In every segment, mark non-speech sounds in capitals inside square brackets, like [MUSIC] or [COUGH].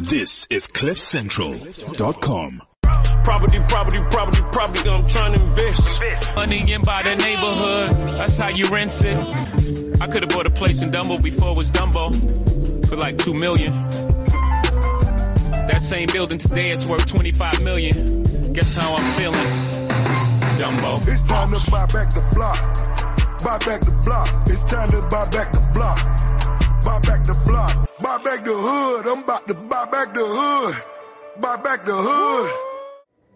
This is CliffCentral.com. Property, property, property, property. I'm trying to invest. Money in by the neighborhood. That's how you rent it. I could have bought a place in Dumbo before it was Dumbo for like two million. That same building today is worth 25 million. Guess how I'm feeling? Dumbo. It's time to buy back the block. Buy back the block. It's time to buy back the block. Buy back the block. Buy back the hood. I'm about to buy back the hood. Buy back the hood.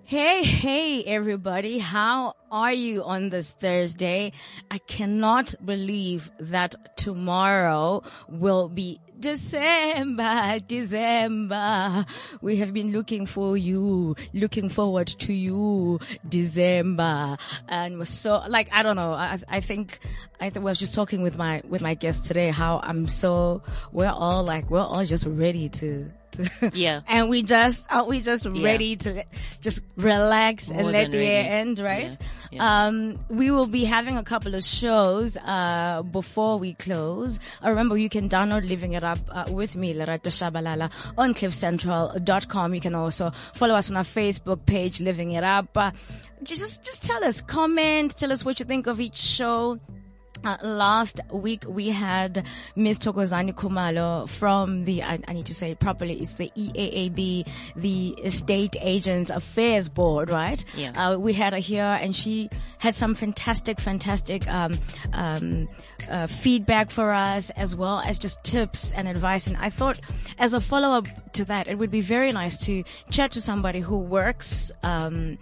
Hey, hey, everybody. How are you on this Thursday? I cannot believe that tomorrow will be December, December. We have been looking for you, looking forward to you, December. And so, like, I don't know. I, I think, I th- was just talking with my, with my guest today how I'm so, we're all like, we're all just ready to, to [LAUGHS] Yeah. and we just, are we just Yeah. ready to just relax and let the ready. year end, right? Yeah. Yeah. Um, we will be having a couple of shows, uh, before we close. Uh, remember, you can download Living It Up, uh, with me, Lerato Shabalala, on cliffcentral.com. You can also follow us on our Facebook page, Living It Up. Uh, just, just tell us, comment, tell us what you think of each show. Uh, last week we had Ms. Tokozani Kumalo from the, I, I need to say it properly, it's the EAAB, the Estate Agents Affairs Board, right? Yeah. Uh, we had her here and she had some fantastic, fantastic, um, um, uh, feedback for us as well as just tips and advice. And I thought as a follow up to that, it would be very nice to chat to somebody who works, um,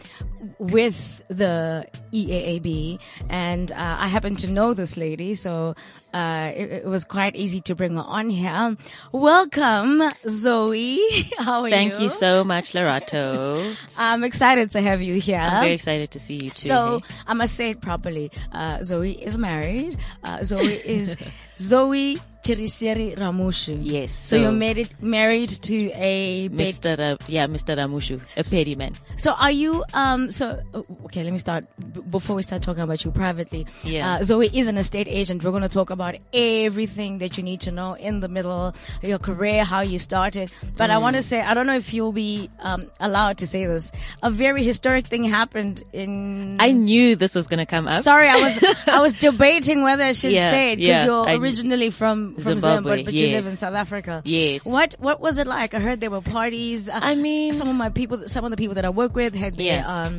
with the EAAB and, uh, I happen to know this lady, so, uh, it, it was quite easy to bring her on here. Welcome, Zoe. [LAUGHS] How are Thank you? you so much, Lorato. [LAUGHS] I'm excited to have you here. I'm very excited to see you too. So. I must say it properly. Uh, Zoe is married. Uh, Zoe is [LAUGHS] Zoe Chiriseri Ramushu. Yes, So, so- you're married married to a. Mr. Ra- yeah, Mr. Ramushu, a petty man. So are you? Um. So uh, okay. Let me start b- before we start talking about you privately. Yeah. Uh, Zoe is an estate agent. We're going to talk about everything that you need to know in the middle, of your career, how you started. But I Mm. want to say, I don't know if you'll be um, allowed to say this. A very historic thing happened in. I knew this was going to come up. Sorry, I was I was [LAUGHS] debating whether I should Yeah, say it because yeah, you're I- originally from from Zimbabwe, Zimbabwe, but you live in South Africa. Yes. What what was it like? I heard there were parties. I mean- some of my people, some of the people that I work with had their Yeah. Mm, um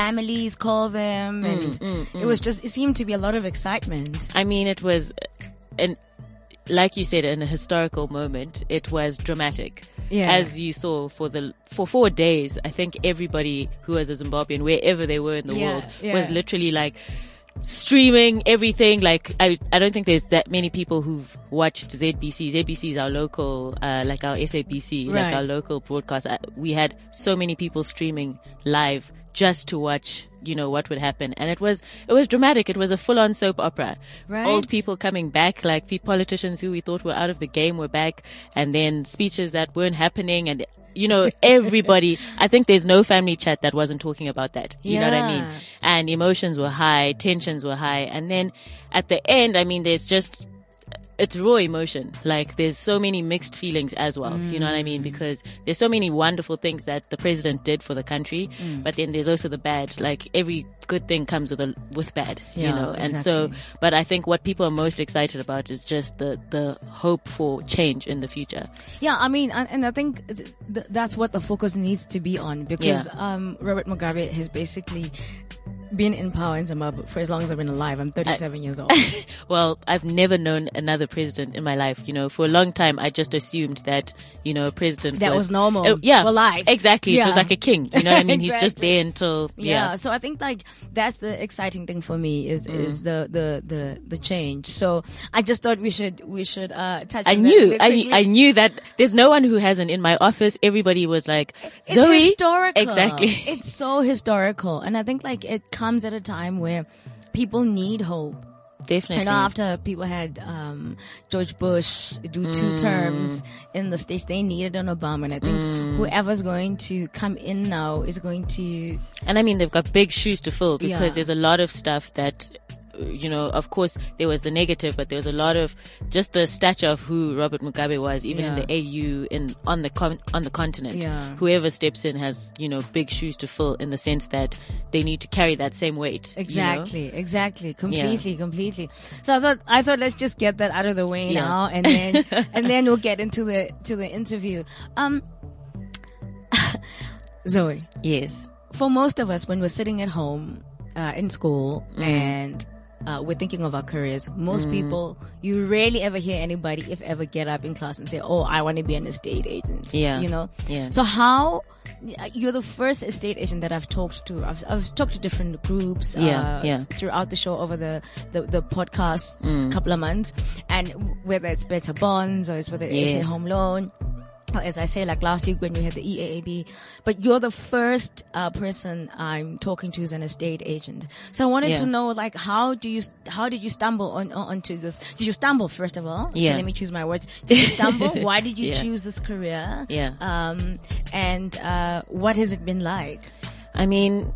families call them, and it was just it seemed to be a lot of excitement. I mean, it was, an, like you said, in a historical moment, it was dramatic. Yeah. As you saw for the, for four days, I think everybody who was a Zimbabwean, wherever they were in the Yeah, world, yeah. was literally like, streaming everything like I I don't think there's that many people who've watched ZBC. ZBC is our local uh like our SABC, Right. like our local broadcast. Uh, We had so many people streaming live just to watch, you know, what would happen. And it was it was dramatic. It was a full on soap opera. Right. Old people coming back, like politicians who we thought were out of the game were back and then speeches that weren't happening and you know, [LAUGHS] everybody, I think there's no family chat that wasn't talking about that. You know what I mean? And emotions were high, tensions were high. And then at the end, I mean, there's just, it's raw emotion. Like there's so many mixed feelings as well. You know what I Mm. mean? Because there's so many wonderful things that the president did for the country, Mm. but then there's also the bad. Like every good thing comes with a, with bad, you Yeah, know? And so, but I think what people are most excited about is just the, the hope for change in the future. Yeah, I mean, and, and I think th- th- that's what the focus needs to be on because Yeah. um, Robert Mugabe has basically been in power in Zimbabwe for as long as I've been alive. I'm 37 years old. [LAUGHS] Well, I've never known another president in my life. You know, for a long time, I just assumed that, you know, a president That was normal Oh, yeah. for life. Exactly. It Yeah. was like a king. You know what I mean? He's just [LAUGHS] there until, Yeah. yeah. So I think like that's the exciting thing for me is Mm. is the the the the change. So I just thought we should we should uh touch. I on knew, I. I knew that there's no one who hasn't in my office. Everybody was like, It's Zoe. historical. Exactly. It's so historical, and I think like it comes at a time where people need hope. Definitely. Know, after people had um, George Bush do Mm. two terms in the states, they needed an Obama, and I think Mm. whoever's going to come in now is going to. And I mean, they've got big shoes to fill because Yeah. there's a lot of stuff that you know, of course there was the negative, but there was a lot of just the stature of who Robert Mugabe was, even in the AU in on the con- on the continent. Yeah. Whoever steps in has you know big shoes to fill in the sense that they need to carry that same weight. you know? Exactly, exactly, completely, completely. So I thought, I thought let's just get that out of the way Yeah. now, and then, [LAUGHS] and then we'll get into the to the interview. Um, [LAUGHS] Zoe, Yes. for most of us, when we're sitting at home uh, in school Mm. and uh, we're thinking of our careers, most people, you rarely ever hear anybody, if ever, get up in class and say, "Oh, I want to be an estate agent." Yeah. you know. Yeah. So how? You're the first estate agent that I've talked to. I've, I've talked to different groups. Yeah, uh, yeah. Throughout the show, over the the, the podcast Mm. couple of months, and whether it's better bonds or it's whether it's a home loan as I say, like last week when you had the EAAB, but you're the first uh, person I'm talking to who's an estate agent. So I wanted Yeah. to know, like, how do you, how did you stumble on, on onto this? Did you stumble first of all? Okay, Yeah. let me choose my words. Did you stumble? [LAUGHS] Why did you Yeah. choose this career? Yeah. Um, and uh, what has it been like? I mean,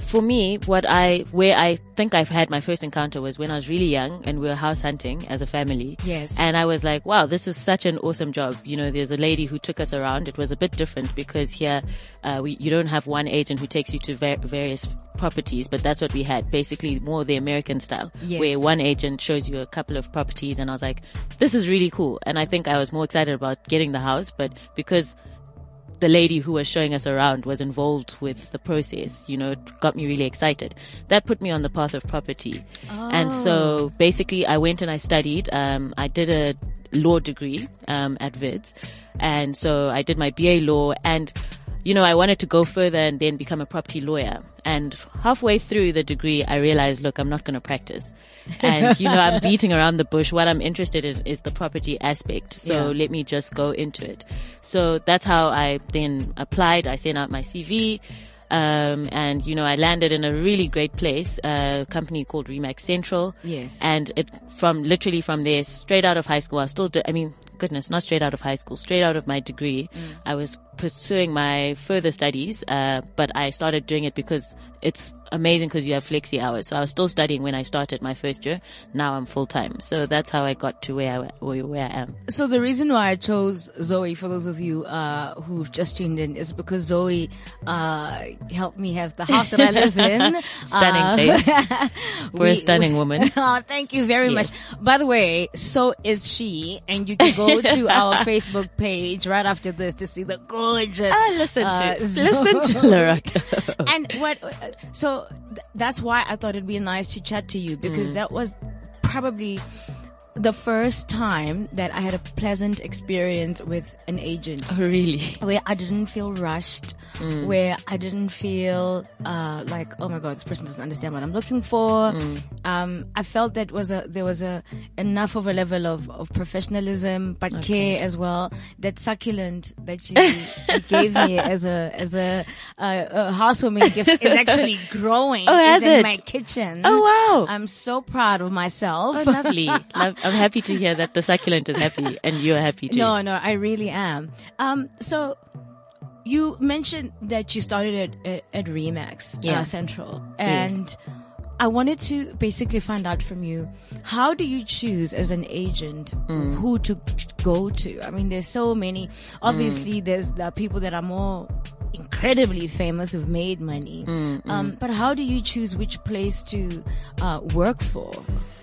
for me, what I, where I think I've had my first encounter was when I was really young and we were house hunting as a family. Yes. And I was like, wow, this is such an awesome job. You know, there's a lady who took us around. It was a bit different because here, uh, we, you don't have one agent who takes you to ver- various properties, but that's what we had. Basically more the American style Yes. where one agent shows you a couple of properties and I was like, this is really cool. And I think I was more excited about getting the house, but because the lady who was showing us around was involved with the process, you know, it got me really excited. That put me on the path of property. And so basically I went and I studied, um, I did a law degree, um, at Wits. And so I did my BA law and, you know, I wanted to go further and then become a property lawyer. And halfway through the degree, I realized, look, I'm not going to practice. And, you know, I'm [LAUGHS] beating around the bush. What I'm interested in is the property aspect. So Yeah. let me just go into it. So that's how I then applied. I sent out my CV. Um, and you know, I landed in a really great place, a company called Remax Central. Yes. And it, from literally from there, straight out of high school, I still do, I mean, goodness, not straight out of high school, straight out of my degree, I was pursuing my further studies, uh, but I started doing it because it's amazing because you have flexi hours. So I was still studying when I started my first year. Now I'm full time. So that's how I got to where I, where, I am. So the reason why I chose Zoe, for those of you uh, who've just tuned in, is because Zoe uh, helped me have the house that I live in. [LAUGHS] Stunning [LAUGHS] Uh, place. For a we- stunning woman. [LAUGHS] oh, thank you very Yes. much. By the way, so is she, and you can go to our Facebook page right after this to see the gorgeous. Ah, listen uh, to, Zoe. listen to Loretta. and what so th- that's why i thought it'd be nice to chat to you because Mm. that was probably the first time that i had a pleasant experience with an agent Oh, really? where i didn't feel rushed Mm. where i didn't feel uh, like oh my god this person doesn't understand what i'm looking for Mm. um, i felt that was a there was a enough of a level of, of professionalism but care as well that succulent that you, [LAUGHS] gave me as a as a, uh, a housewarming gift is actually [LAUGHS] growing Oh, has is in my kitchen Oh, wow. i'm so proud of myself Oh, lovely. Love, [LAUGHS] I'm happy to hear that the succulent is happy and you're happy too. No, no, I really am. Um, so you mentioned that you started at, at, at Remax Yeah. uh, Central, and I wanted to basically find out from you how do you choose as an agent Mm. who to go to? I mean, there's so many. Obviously, Mm. there's the people that are more incredibly famous who've made money. Mm, Um, but how do you choose which place to uh, work for?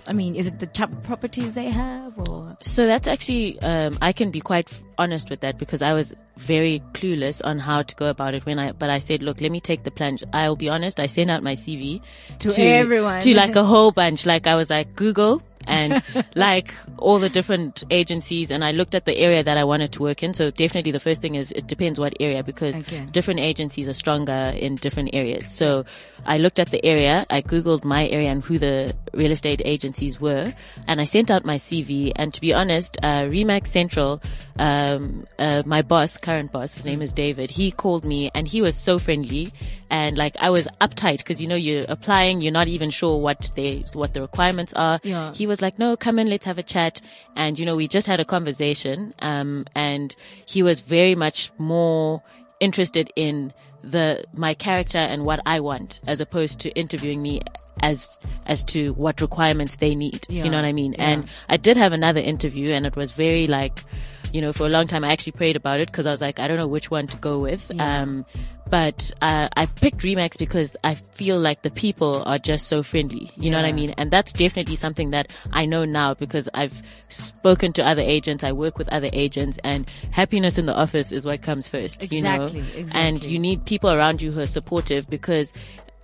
I mean, is it the top properties they have, or So that's actually, um, I can be quite honest with that because I was very clueless on how to go about it when I, but I said, look, let me take the plunge. I'll be honest, I sent out my CV To everyone. to like a whole bunch. Like I was like Google and [LAUGHS] like all the different agencies and I looked at the area that I wanted to work in. So definitely the first thing is it depends what area because Okay. different agencies are stronger in different areas. So I looked at the area, I Googled my area and who the real estate agencies were and I sent out my CV and to be honest, uh, Remax Central, um, uh, my boss, current boss, his name is David, he called me and he was so friendly and like I was uptight because you know you're applying, you're not even sure what they, what the requirements are. Yeah. He was like, no, come in, let's have a chat. And you know, we just had a conversation, um, and he was very much more interested in the my character and what I want, as opposed to interviewing me as as to what requirements they need. Yeah. You know what I mean? Yeah. And I did have another interview, and it was very like, you know, for a long time I actually prayed about it because I was like, I don't know which one to go with. Yeah. Um, but uh, I picked Remax because I feel like the people are just so friendly. You know what I mean? And that's definitely something that I know now because I've spoken to other agents. I work with other agents, and happiness in the office is what comes first. you know? Exactly, And you need people around you who are supportive because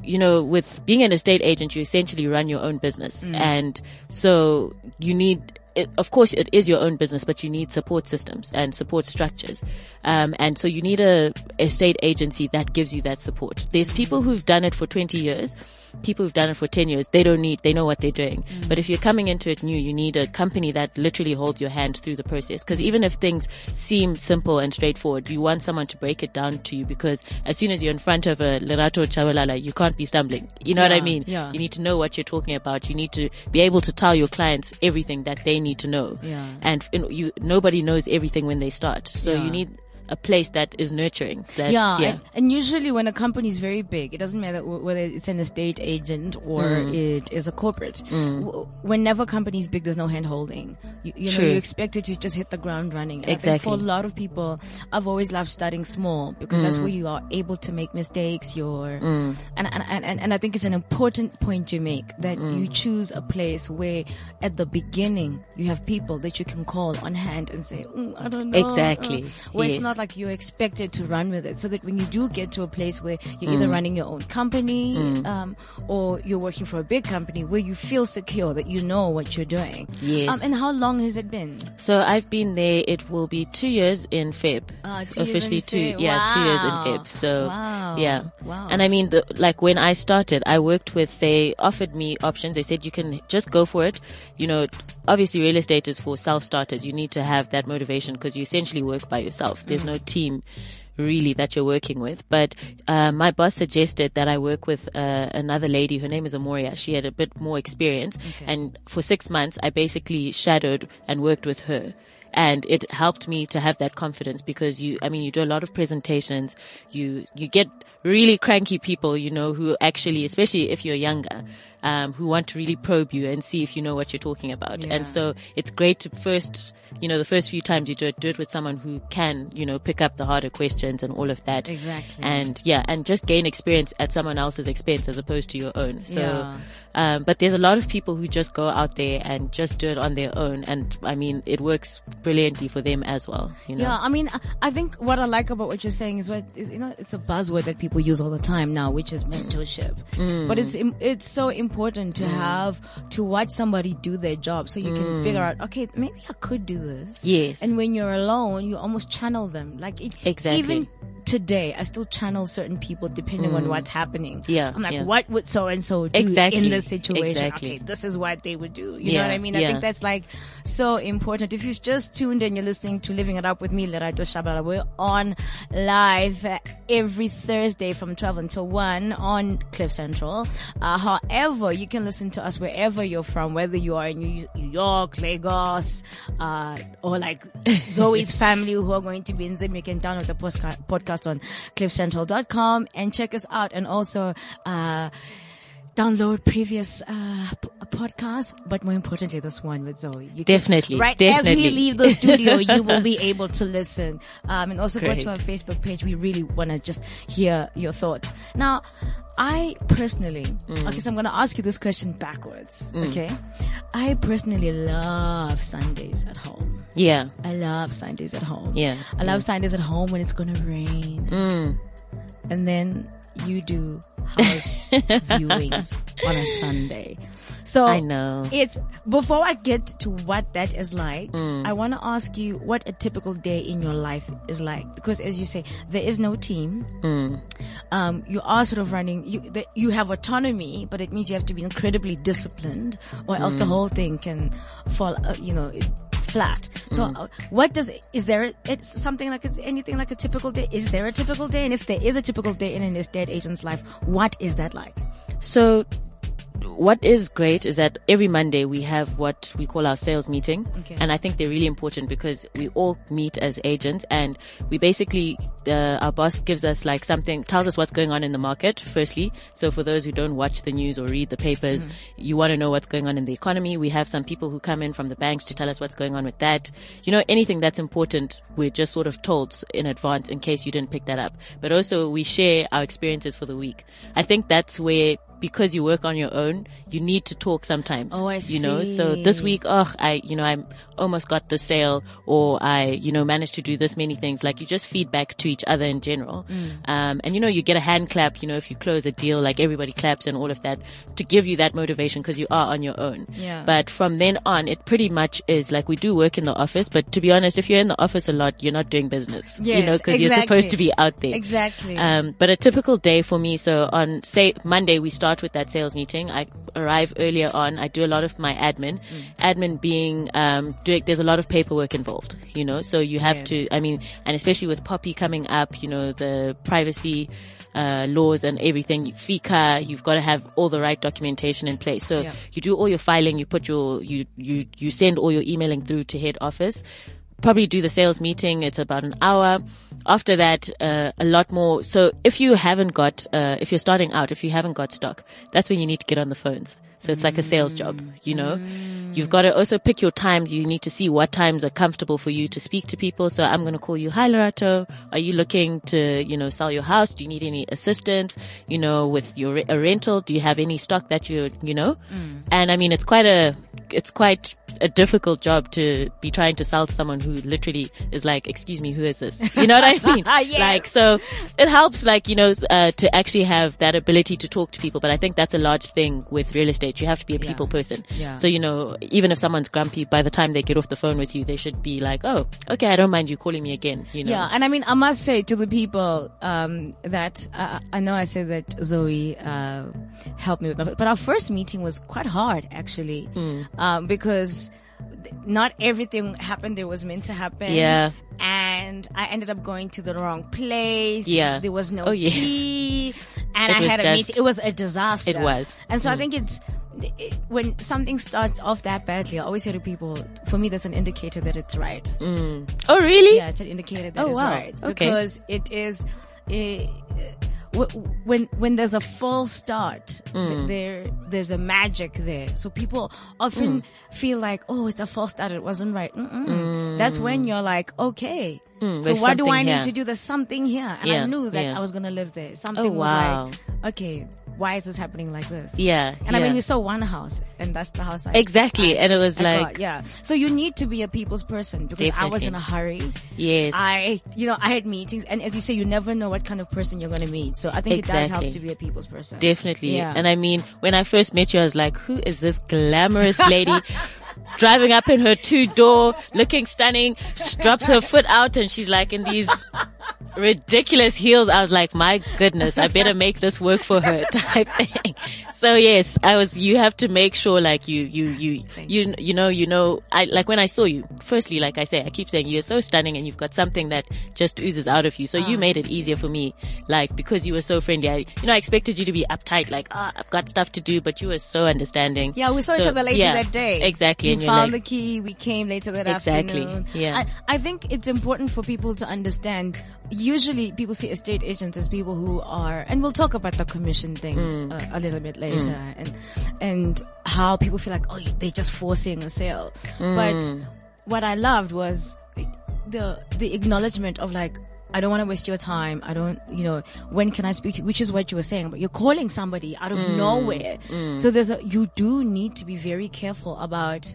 you know, with being an estate agent, you essentially run your own business. Mm. And so you need, it, of course, it is your own business, but you need support systems and support structures. Um, and so you need a estate agency that gives you that support. There's people who've done it for 20 years, people who've done it for 10 years. They don't need, they know what they're doing. Mm. But if you're coming into it new, you need a company that literally holds your hand through the process. Cause even if things seem simple and straightforward, you want someone to break it down to you because as soon as you're in front of a Lerato Shabalala, you can't be stumbling. You know what I mean? yeah. You need to know what you're talking about. You need to be able to tell your clients everything that they need to know. Yeah. And you you, nobody knows everything when they start. So Yeah. you need a place that is nurturing. That's, yeah, yeah. And, and usually when a company is very big, it doesn't matter whether it's an estate agent or Mm. it is a corporate. W- Whenever a company is big, there's no hand holding. You, you know, you expect it to just hit the ground running. And I think for a lot of people, I've always loved starting small because that's where you are able to make mistakes. You're, and, and, and, and I think it's an important point to make that you choose a place where at the beginning you have people that you can call on hand and say, "Mm, I don't know. Exactly. uh," Where it's not like you're expected to run with it so that when you do get to a place where you're Mm. either running your own company um, or you're working for a big company where you feel secure that you know what you're doing Yes. um, and how long has it been So I've been there. It will be two years in Feb. Ah, two years Officially two, Feb. yeah, two years in Feb. So Wow. yeah, Wow. And I mean, the, like when I started, I worked with. They offered me options. They said you can just go for it. You know, obviously real estate is for self starters. You need to have that motivation because you essentially work by yourself. There's no team really that you're working with. But uh, my boss suggested that I work with uh, another lady. Her name is Amoria. She had a bit more experience, and for six months, I basically shadowed and worked with her. And it helped me to have that confidence because you, I mean, you do a lot of presentations. You, you get really cranky people, you know, who actually, especially if you're younger, um, who want to really probe you and see if you know what you're talking about. Yeah. And so it's great to first, you know, the first few times you do it, do it with someone who can, you know, pick up the harder questions and all of that. Exactly. And yeah, and just gain experience at someone else's expense as opposed to your own. So, Yeah. Um, but there's a lot of people who just go out there and just do it on their own. And I mean, it works brilliantly for them as well, you know? Yeah, I mean, I- think what I like about what you're saying is what is, you know, it's a buzzword that people use all the time now, which is mentorship. Mm. But it's it's so important to have to watch somebody do their job, so you can figure out, okay, maybe I could do this. Mm. Yes. And when you're alone, you almost channel them. Like it, Exactly. Even today, I still channel certain people depending on what's happening. Mm. Yeah, I'm like, yeah. what would so and so do Exactly, in this situation? exactly. Okay, this is what they would do. You know what I mean? I yeah. think that's like so important. If you've just tuned in, you're listening to Living It Up with me, Lerato Shabala. We're on live every Thursday from 12 until 1 on Cliff Central. Uh, however, you can listen to us wherever you're from, whether you are in New York, Lagos, uh, or like [LAUGHS] Zoe's family who are going to be in Zim. You can download the postca- podcast on cliffcentral.com and check us out. And also, uh, download previous uh, p- podcasts, but more importantly, this one with Zoe. You can- Definitely, right as we leave the studio, you will be [LAUGHS] able to listen. Um, and also go to our Facebook page. We really want to just hear your thoughts. Now, I personally, Mm. okay, so I'm going to ask you this question backwards. Okay, I personally love Sundays at home. Yeah. I love Sundays at home. Yeah. I love Sundays at home when it's gonna rain. Mm. And then you do house [LAUGHS] viewings on a Sunday. So I know. It's before I get to what that is like, Mm. I want to ask you what a typical day in your life is like. Because as you say, there is no team. Mm. Um, you are sort of running, you, the, you have autonomy, but it means you have to be incredibly disciplined or else Mm. the whole thing can fall, uh, you know, it, flat. So Mm. uh, what does, is there, it's something like, a, anything like a typical day? Is there a typical day? And if there is a typical day in an estate agent's life, what is that like? So what is great is that every Monday we have what we call our sales meeting. Okay. And I think they're really important because we all meet as agents and we basically uh, our boss gives us like something, tells us what's going on in the market, firstly. So for those who don't watch the news or read the papers, Mm. you want to know what's going on in the economy. We have some people who come in from the banks to tell us what's going on with that. You know, anything that's important, we're just sort of told in advance in case you didn't pick that up. But also we share our experiences for the week. I think that's where because you work on your own, you need to talk sometimes. Oh, I You know, so this week, oh, I, you know, I almost got the sale or I, you know, managed to do this many things. Like you just feedback to each other in general. Mm. Um, and you know, you get a hand clap, you know, if you close a deal, like everybody claps and all of that to give you that motivation because you are on your own. Yeah. But from then on, it pretty much is like we do work in the office, but to be honest, if you're in the office a lot, you're not doing business. you Yes, know, cause you're supposed to be out there. Exactly. Um, but a typical day for me, so on say Monday we start with that sales meeting. I arrive earlier on. I do a lot of my admin. Mm. Admin being um, doing, there's a lot of paperwork involved, you know. So you have Yes. to. I mean, and especially with POPI coming up, you know, the privacy. Uh, laws and everything, FICA, you've got to have all the right documentation in place. So Yeah. you do all your filing, you put your, you, you, you send all your emailing through to head office probably do the sales meeting. It's about an hour. After that, uh, a lot more. So if you haven't got, uh, if you're starting out, if you haven't got stock, that's when you need to get on the phones. So it's like a sales job, you know? You've got to also pick your times. You need to see what times are comfortable for you to speak to people. So I'm going to call you. Hi, Lorato. Are you looking to, you know, sell your house? Do you need any assistance, you know, with your a rental? Do you have any stock that you, you know? And I mean, it's quite a, it's quite a difficult job to be trying to sell to someone who literally is like, excuse me, who is this? You know what I mean? [LAUGHS] Yes. Like, so it helps, like, you know, uh, to actually have that ability to talk to people. But I think that's a large thing with real estate. You have to be a people person. Yeah. So, you know, even if someone's grumpy, by the time they get off the phone with you, they should be like, oh, okay, I don't mind you calling me again, you know? Yeah, and I mean, I must say to the people um, that uh, I know I said that Zoe uh, helped me with, my, but our first meeting was quite hard actually, Hmm. um, because not everything happened that was meant to happen. Yeah. and I ended up going to the wrong place. Yeah. there was no Oh, yes. key, [LAUGHS] and It I had a meeting. It was a disaster. It was. and Hmm. so I think it's. It- when something starts off that badly, I always say to people, for me, that's an indicator that it's right. Oh, really? Yeah, it's an indicator that Oh, it's wow. right Okay. because it is. eh, w- when when there's a false start, Mm. there there's a magic there. So people often Mm. feel like, oh, it's a false start. It wasn't right. Mm-mm. That's when you're like, okay. So Mm. there's what do I need here. to do? the something here, and I knew that yeah. I was gonna live there. Something Oh, was like, okay, why is this happening like this? Yeah. And I mean, you saw one house, and that's the house I Exactly, I- and it was I got, like- yeah. So you need to be a people's person because I was in a hurry. Yes. I, you know, I had meetings, and as you say, you never know what kind of person you're going to meet. So I think it does help to be a people's person. Definitely. Yeah. And I mean, when I first met you, I was like, who is this glamorous lady [LAUGHS] driving up in her two door, looking stunning, she drops her foot out and she's like in these ridiculous heels. I was like, my goodness, I better make this work for her [LAUGHS] type thing. So yes, I was, you have to make sure like you, you, you, you, you know, you know, I, like when I saw you, firstly, like I say, I keep saying you're so stunning and you've got something that just oozes out of you. So Ah. you made it easier for me, like because you were so friendly. I, you know, I expected you to be uptight, like, ah, I've got stuff to do, but you were so understanding. Yeah, we saw each other later yeah, that day. Exactly. And found like, the key. We came later that Exactly, afternoon. yeah. I, I think it's important for people to understand. Usually, people see estate agents as people who are, and we'll talk about the commission thing Mm. uh, a little bit later, and and how people feel like, oh, they're just forcing a sale. Mm. But what I loved was the the acknowledgement of like. I don't want to waste your time. I don't, you know, when can I speak to you? Which is what you were saying, but you're calling somebody out of Mm. nowhere. So there's a, you do need to be very careful about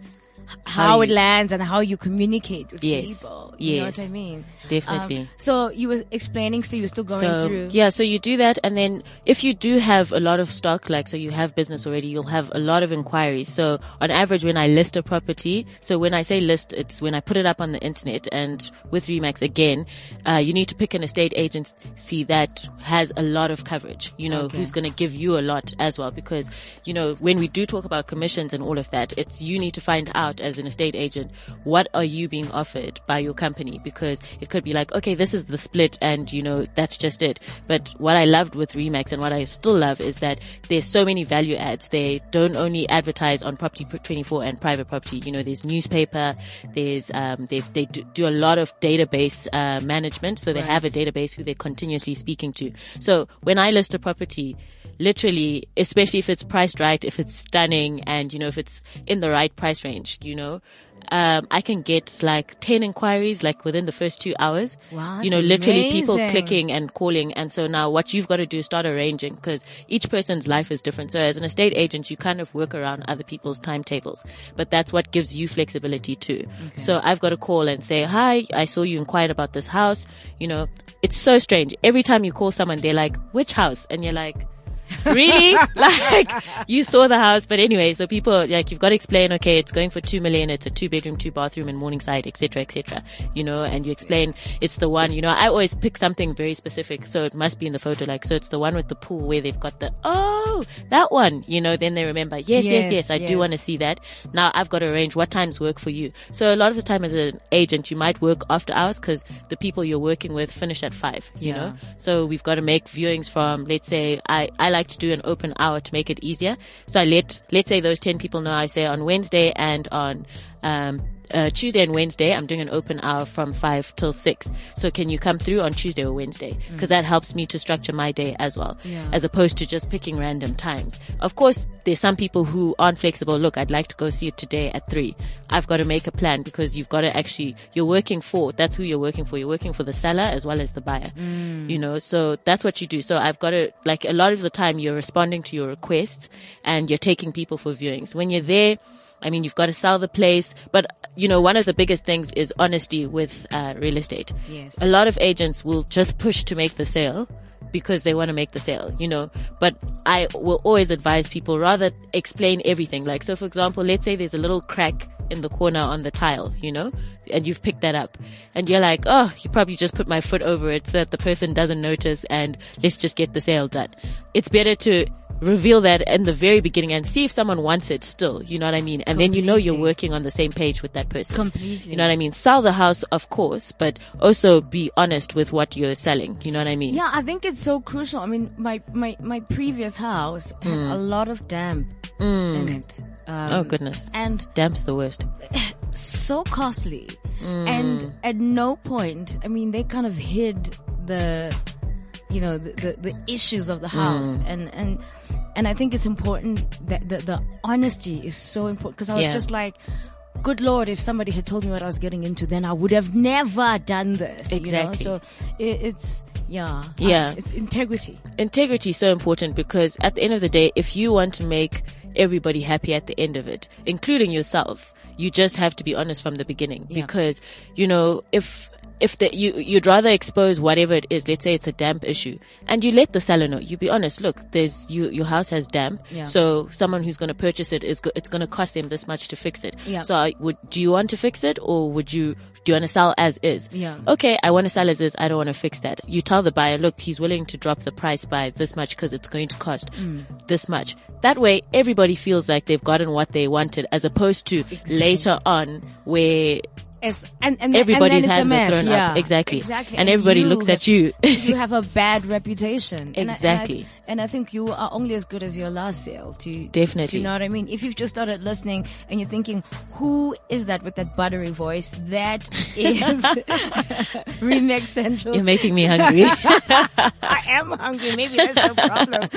h- how it lands and how you communicate with Yes. people. You know what I mean? Definitely. Um, so you were explaining, so you were still going so, through. Yeah, so you do that and then if you do have a lot of stock, like so you have business already, you'll have a lot of inquiries. So on average when I list a property, so when I say list, it's when I put it up on the internet and with Remax again, uh, you need to pick an estate agency that has a lot of coverage, you know, Okay. who's going to give you a lot as well because, you know, when we do talk about commissions and all of that, it's you need to find out out as an estate agent, what are you being offered by your company? Because it could be like, okay, this is the split and you know, that's just it. But what I loved with Remax and what I still love is that there's so many value adds. They don't only advertise on Property 24 and private property. You know, there's newspaper, there's, um, they, they do, do a lot of database, uh, management. So they Right. have a database who they're continuously speaking to. So when I list a property, literally, especially if it's priced right, if it's stunning and, you know, if it's in the right price range, you know, um, I can get like 10 inquiries like within the first two hours. Wow, you know, literally people clicking and calling. And so now what you've got to do is start arranging because each person's life is different. So as an estate agent, you kind of work around other people's timetables, but that's what gives you flexibility too. So I've got to call and say, hi, I saw you inquired about this house. You know, it's so strange. Every time you call someone, they're like, which house? And you're like, really? [LAUGHS] like you saw the house, but anyway, so people like you've got to explain. Okay, it's going for two million. It's a two bedroom, two bathroom in Morningside, etc., etc. You know, and you explain it's the one. You know, I always pick something very specific, so it must be in the photo. Like, so it's the one with the pool where they've got the oh that one. You know, then they remember. Yes, yes, Yes, yes. I do want to see that. Now I've got to arrange what times work for you. So a lot of the time as an agent, you might work after hours because the people you're working with finish at five. You Yeah. know, so we've got to make viewings from, let's say, I, I like to do an open hour to make it easier. So I let, let's say those 10 people know I say on Wednesday and on, um, uh, Tuesday and Wednesday, I'm doing an open hour from five till six. So can you come through on Tuesday or Wednesday? Cause that helps me to structure my day as well. Yeah. As opposed to just picking random times. Of course, there's some people who aren't flexible. Look, I'd like to go see it today at three. I've got to make a plan because you've got to actually, you're working for, that's who you're working for. You're working for the seller as well as the buyer. You know, so that's what you do. So I've got to, like a lot of the time you're responding to your requests and you're taking people for viewings. When you're there, I mean, you've got to sell the place, but you know, one of the biggest things is honesty with uh, real estate. Yes. A lot of agents will just push to make the sale because they want to make the sale, you know, but I will always advise people rather explain everything. Like, so for example, let's say there's a little crack in the corner on the tile, you know, and you've picked that up and you're like, oh, you probably just put my foot over it so that the person doesn't notice and let's just get the sale done. It's better to reveal that in the very beginning and see if someone wants it still. You know what I mean? And then you know you're working on the same page with that person. Completely. You know what I mean? Sell the house, of course, but also be honest with what you're selling. You know what I mean? Yeah, I think it's so crucial. I mean, my my my previous house had a lot of damp in it. Um, Oh goodness. And Damp's the worst. [LAUGHS] so costly. Mm. And at no point, I mean, they kind of hid the, you know, the, the, the issues of the house. Mm. And, and, and I think it's important that the, the honesty is so important because I was Yeah. just like, good Lord, if somebody had told me what I was getting into, then I would have never done this. You know? Exactly. So it, it's, yeah. uh, Yeah. it's integrity. integrity is so important because at the end of the day, if you want to make everybody happy at the end of it, including yourself, you just have to be honest from the beginning Yeah. because, you know, if, if the, you, you'd rather expose whatever it is, let's say it's a damp issue, and you let the seller know, you be honest, look, there's, you, your house has damp, Yeah. so someone who's going to purchase it is, go, it's going to cost them this much to fix it. Yeah. So I would, do you want to fix it or would you, do you want to sell as is? Yeah. okay, I want to sell as is. I don't want to fix that. You tell the buyer, look, he's willing to drop the price by this much because it's going to cost Mm. this much. That way, everybody feels like they've gotten what they wanted as opposed to later on where As, and, and, everybody's and it's hands are thrown yeah, up. Exactly. Exactly. And, everybody looks at you. [LAUGHS] you have a bad [LAUGHS] reputation. And I- Exactly. And I, and I think you are only as good as your last sale. To Definitely. Do you know what I mean? If you've just started listening and you're thinking, "Who is that with that buttery voice?" That is [LAUGHS] Remax Central. You're making me hungry. I am hungry. Maybe that's the problem.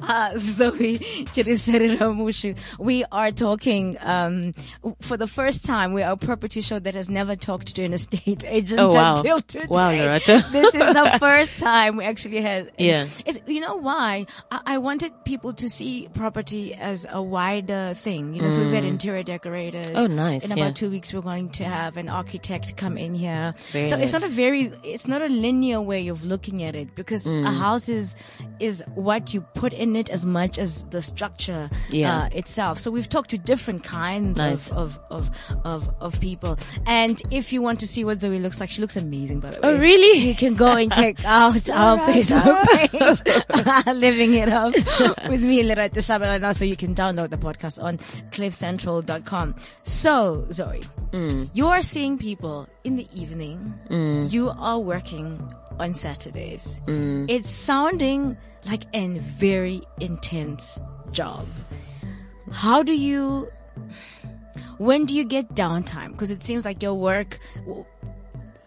uh, so we, Mushu, we are talking, um, for the first time, we are a property show that has never talked to an estate [LAUGHS] agent Oh, wow. until today. Wow, Loretta. [LAUGHS] this is the [LAUGHS] first time we actually had. Yeah. It's, you know why? I, I wanted people to see property as a wider thing. You know, so we've had interior decorators. Mm. Oh, nice, In about yeah. two weeks, we're going to have an architect come in here. Very so it's not a very, it's not a linear way of looking at it because Mm. a house is, is what you put in it as much as the structure Yeah. uh, itself. So we've talked to different kinds Nice. of, of, of, uh, of, of people. And if you want to see what Zoe looks like, she looks amazing, by the way. Oh, really? You can go and check [LAUGHS] out our Facebook [LAUGHS] page, [LAUGHS] Living It Up with me, Lerato Shabala. And also you can download the podcast on cliffcentral.com. So, Zoe, Mm. you are seeing people in the evening. You are working on Saturdays. Mm. It's sounding like a very intense job. How do you, when do you get downtime? Because it seems like your work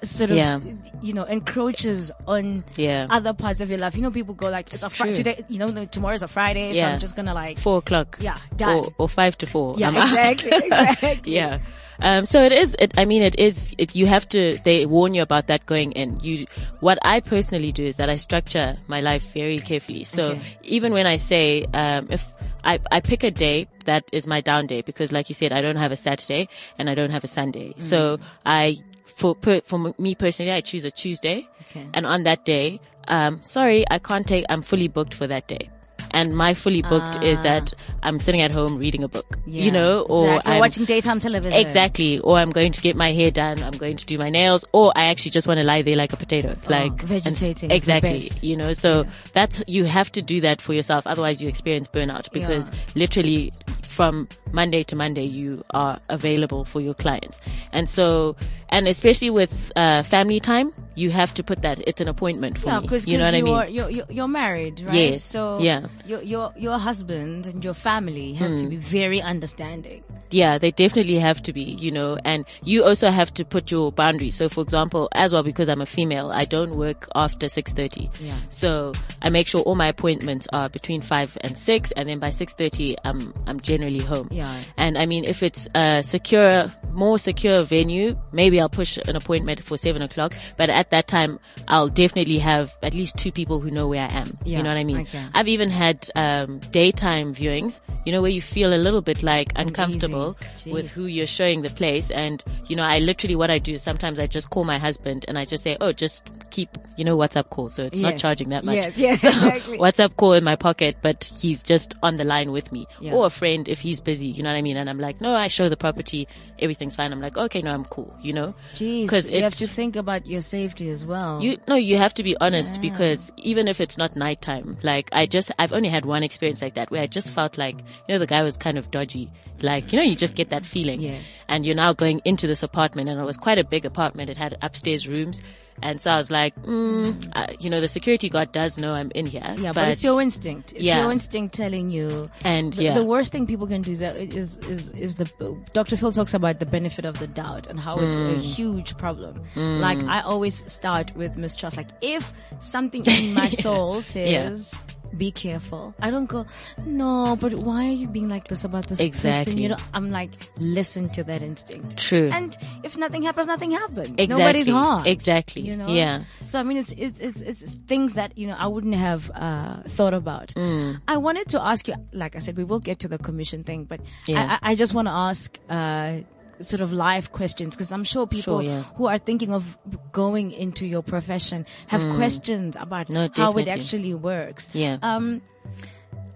sort of, Yeah. you know, encroaches on Yeah. other parts of your life. You know, people go like, it's a Friday, today, you know, tomorrow's a Friday, so I'm just gonna like, Four o'clock. Yeah, done. Or, or five to four. Yeah, I'm exactly, [LAUGHS] exactly. yeah. Um, so it is, it, I mean, it is, it, you have to, they warn you about that going in. You, what I personally do is that I structure my life very carefully. So Okay. even when I say, um, if I, I pick a day that is my down day because like you said, I don't have a Saturday and I don't have a Sunday. Mm. So I, for, per, for me personally, I choose a Tuesday. Okay. And on that day, um, sorry, I can't take, I'm fully booked for that day. And my fully booked is that ah. I'm sitting at home reading a book, Yeah, you know, or exactly. I'm, watching daytime television. Exactly. Or I'm going to get my hair done. I'm going to do my nails. Or I actually just want to lie there like a potato. Oh, like Oh, vegetating is Exactly. You know, so that's, you have to do that for yourself. Otherwise you experience burnout because Yeah. literally from Monday to Monday you are available for your clients. And so, and especially with, uh, family time, you have to put that, it's an appointment for Yeah, me. because you know what I mean? are you're, you're married, right? Yes, So yeah. Hmm. your your your husband and your family has to be very understanding. Yeah, they definitely have to be, you know, and you also have to put your boundaries. So for example, as well, because I'm a female, I don't work after 6.30. Yeah. So I make sure all my appointments are between 5 and 6 and then by 6.30 I'm, I'm generally home. Yeah. And I mean, if it's a secure, more secure venue, maybe I'll push an appointment for 7 o'clock, but at that time I'll definitely have at least two people who know where I am. Yeah, You know what I mean? okay. I've even had, um, daytime viewings, you know, where you feel a little bit like uncomfortable with who you're showing the place. And, you know, I literally, what I do is sometimes I just call my husband and I just say, oh, just keep, you know, WhatsApp call. So it's not charging that much. Yes, [LAUGHS] yes, So exactly. WhatsApp call in my pocket, but he's just on the line with me. Yeah. Or a friend if he's busy, you know what I mean? And I'm like, no, I show the property. Everything's fine. I'm like, okay, no, I'm cool, you know? Jeez, 'Cause you have to think about your safety as well. You no, you have to be honest because even if it's not nighttime, like I just I've only had one experience like that where I just felt like you know the guy was kind of dodgy. Like you know you just get that feeling. Yes. And you're now going into this apartment and it was quite a big apartment. It had upstairs rooms, and so I was like, mm, uh, you know, the security guard does know I'm in here. yeah, but, it's your instinct. It's Yeah. your instinct telling you. And the, yeah. the worst thing people can do is, is is is the Dr. Phil talks about the benefit of the doubt and how it's Mm. a huge problem. Like I always start with mistrust. Like if something in my [LAUGHS] soul says. Be careful. I don't go, no, but why are you being like this about this person? You know, I'm like, listen to that instinct. True. And if nothing happens, nothing happens. Exactly. Nobody's harmed. Exactly. You know? Yeah. So I mean, it's it's it's, it's things that you know I wouldn't have uh, thought about. Mm. I wanted to ask you, like I said, we will get to the commission thing, but Yeah. I, I I just want to ask. Uh, sort of live questions because I'm sure people Sure, yeah. who are thinking of going into your profession have questions about Mm. No, how it actually works. Yeah. Um,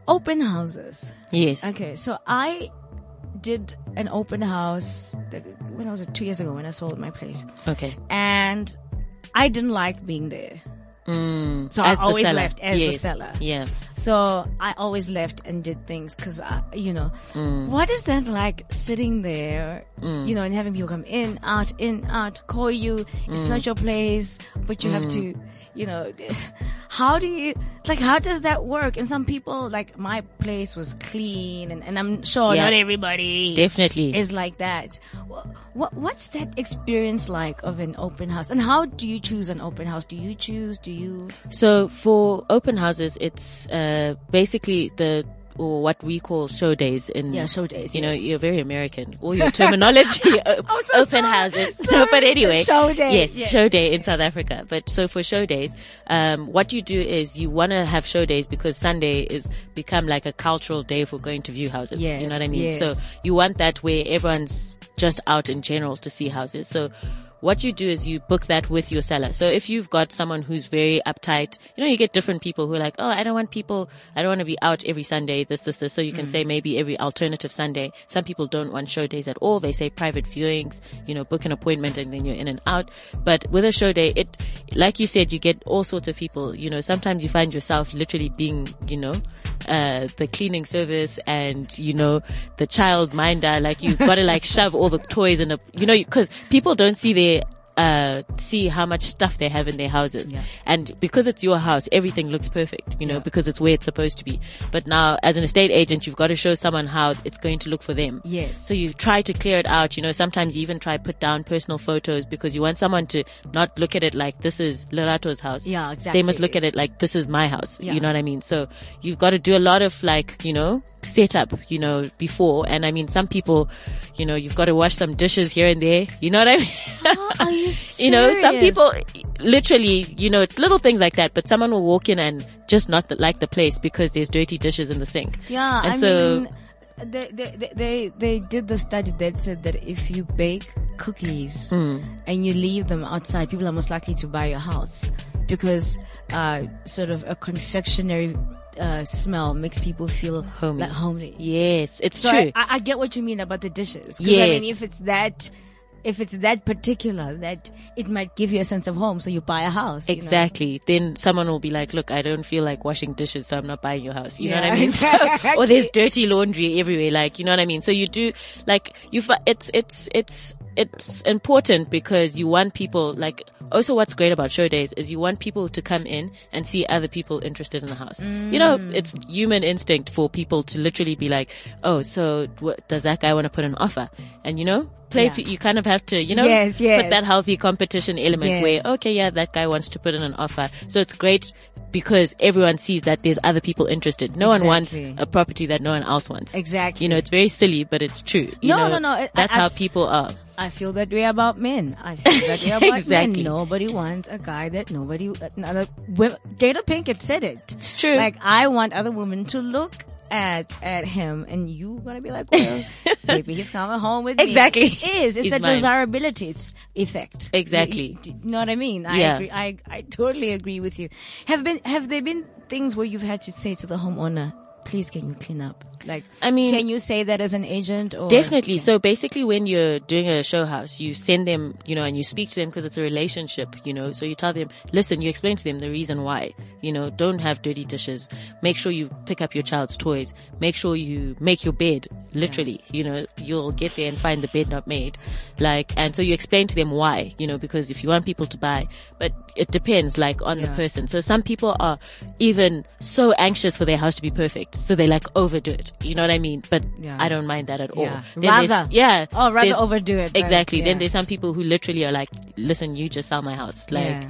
open houses. yes. Okay, so I did an open house when I was two years ago when I sold my place, Okay. and I didn't like being there. Mm, So I always seller. left as the seller. Yeah. So I always left and did things because, you know, Mm. what is that like sitting there, you know, and having people come in, out, in, out, call you. It's Mm. not your place, but you have to, you know, how do you, like, how does that work? And some people, like, my place was clean and, and I'm sure Yeah. not everybody Definitely. is like that. What, what's that experience like of an open house? And how do you choose an open house? Do you choose? Do you? So for open houses, it's uh, basically the or what we call show days in Yeah, show days, You know, you're very American. All your terminology, [LAUGHS] o- I'm so open [LAUGHS] sorry. houses. Sorry, No, but anyway, show day. Yes, Yeah. show day in South Africa. But so for show days, um, what you do is you want to have show days because Sunday is become like a cultural day for going to view houses. you know what I mean? yes. So you want that where everyone's just out in general to see houses. So what you do is you book that with your seller. So if you've got someone who's very uptight, you know, you get different people who are like, oh, I don't want people, I don't want to be out every Sunday, this, this, this. So you can mm. say maybe every alternative Sunday. Some people don't want show days at all. They say private viewings, you know, book an appointment and then you're in and out. But with a show day, it, like you said, you get all sorts of people, you know, sometimes you find yourself literally being, you know, uh, the cleaning service and, you know, the child minder, like you've got to like [LAUGHS] shove all the toys in a, you know, cause people don't see their uh, see how much stuff they have in their houses. Yeah. And because it's your house, everything looks perfect, you know, because it's where it's supposed to be. But now as an estate agent, you've got to show someone how it's going to look for them. Yes. So you try to clear it out, you know, sometimes you even try put down personal photos because you want someone to not look at it like this is Lorato's house. Yeah, exactly. They must look at it like this is my house. Yeah. You know what I mean? So you've got to do a lot of like, you know, setup, you know, before. And I mean, some people, you know, you've got to wash some dishes here and there. You know what I mean? Are you know, some people literally, you know, it's little things like that, but someone will walk in and just not th- like the place because there's dirty dishes in the sink. Yeah, And I so- mean, they, they they they did the study that said that if you bake cookies Hmm. and you leave them outside, people are most likely to buy your house because uh, sort of a confectionery uh, smell makes people feel Homey. like homely. Yes, it's So true. I, I, get what you mean about the dishes. 'Cause I mean, if it's that. If it's that particular, that it might give you a sense of home, so you buy a house. you know? Exactly. Then someone will be like, look, I don't feel like washing dishes, so I'm not buying your house. You know what I mean? [LAUGHS] Exactly. or there's dirty laundry everywhere. Like, you know what I mean? So you do, like, you, it's, it's, it's, it's important because you want people, like, also what's great about show days is you want people to come in and see other people interested in the house. You know, Mm. it's human instinct for people to literally be like, oh, so what, does that guy want to put an offer? And you know, play, Yeah. you kind of have to, you know, Yes, yes. put that healthy competition element Yes. where, okay, yeah, that guy wants to put in an offer. So it's great because everyone sees that there's other people interested. No one wants a property that no one else wants. Exactly. You know, it's very silly, but it's true. You No, know, no, no, That's I- how people are. I feel that way about men. I feel that way [LAUGHS] about Exactly. men. Nobody wants a guy that nobody, another, Jada Pinkett said it. It's true. Like, I want other women to look at, at him and you gonna be like, well, [LAUGHS] maybe he's coming home with me. Exactly. It is. It's He's a mine. desirability. It's effect. Exactly. You, you know what I mean? I Yeah. agree. I, I totally agree with you. Have been, have there been things where you've had to say to the homeowner, please can you clean up? Like, I mean- can you say that as an agent or? Definitely. So basically when you're doing a show house, you send them, you know, and you speak to them because it's a relationship, you know, so you tell them, listen, you explain to them the reason why, you know, don't have dirty dishes. Make sure you pick up your child's toys. Make sure you make your bed, literally, you know, you'll get there and find the bed not made. Like, and so you explain to them why, you know, because if you want people to buy, but it depends like on the person. So some people are even so anxious for their house to be perfect. So they like overdo it. You know what I mean? But Yeah. I don't mind that at all. Yeah. Rather. yeah. Oh, rather overdo it, but Exactly. yeah. Then there's some people who literally are like, listen, you just sell my house. Like.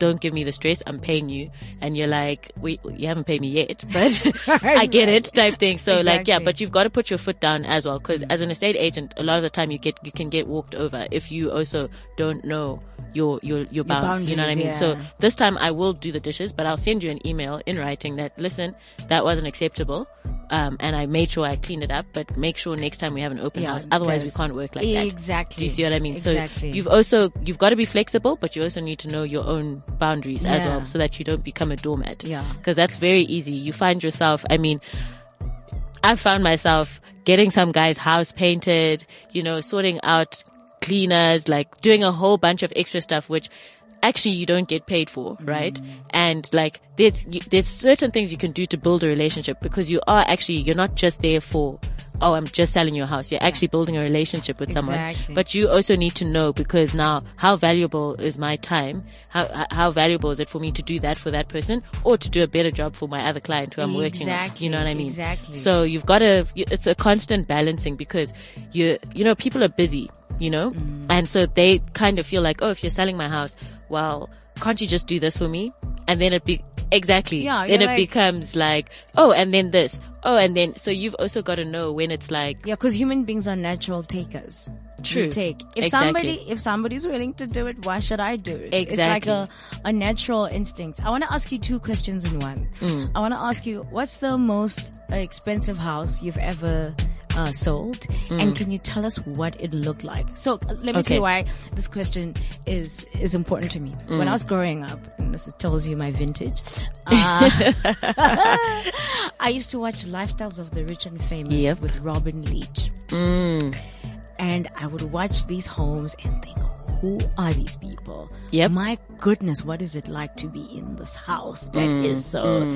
Don't give me the stress. I'm paying you. And you're like, wait, you haven't paid me yet, [LAUGHS] but [LAUGHS] I get it type thing. So like, yeah, but you've got to put your foot down as well. Cause as an estate agent, a lot of the time you get, you can get walked over if you also don't know your, your, your bounds. you know what I mean? boundaries, So this time I will do the dishes, but I'll send you an email in writing that, listen, that wasn't acceptable. Um, and I made sure I cleaned it up, but make sure next time we have an open Yeah, house. Otherwise we can't work like that. Exactly. Do you see what I mean? Exactly. So you've also, you've got to be flexible, but you also need to know your own boundaries as well so that you don't become a doormat. Yeah. Cause that's very easy. You find yourself, I mean, I found myself getting some guy's house painted, you know, sorting out cleaners, like doing a whole bunch of extra stuff, which actually you don't get paid for, right? And like there's, you, there's certain things you can do to build a relationship because you are actually, you're not just there for, oh, I'm just selling your house. You're actually building a relationship with someone. But you also need to know because now how valuable is my time? How, how valuable is it for me to do that for that person or to do a better job for my other client who I'm working with? Exactly, You know what I mean? exactly. So you've got to, it's a constant balancing because you, you know, people are busy, you know, Mm. and so they kind of feel like, oh, if you're selling my house, well, can't you just do this for me? And then it be, exactly. Yeah, then it like- becomes like, oh, and then this. Oh, and then, so you've also got to know when it's like, Yeah, because human beings are natural takers. True. you take. If Exactly. somebody, if somebody's willing to do it, why should I do it? Exactly. It's like a, a natural instinct. I want to ask you two questions in one. Mm. I want to ask you, what's the most expensive house you've ever uh, sold? And can you tell us what it looked like? So uh, let me Mm. Okay. tell you why this question is, is important to me. When Mm. I was growing up, and this tells you my vintage, [LAUGHS] uh, [LAUGHS] I used to watch Lifestyles of the Rich and Famous Yep. with Robin Leach. And I would watch these homes and think, who are these people? Yep. My goodness, what is it like to be in this house? That Mm, is so.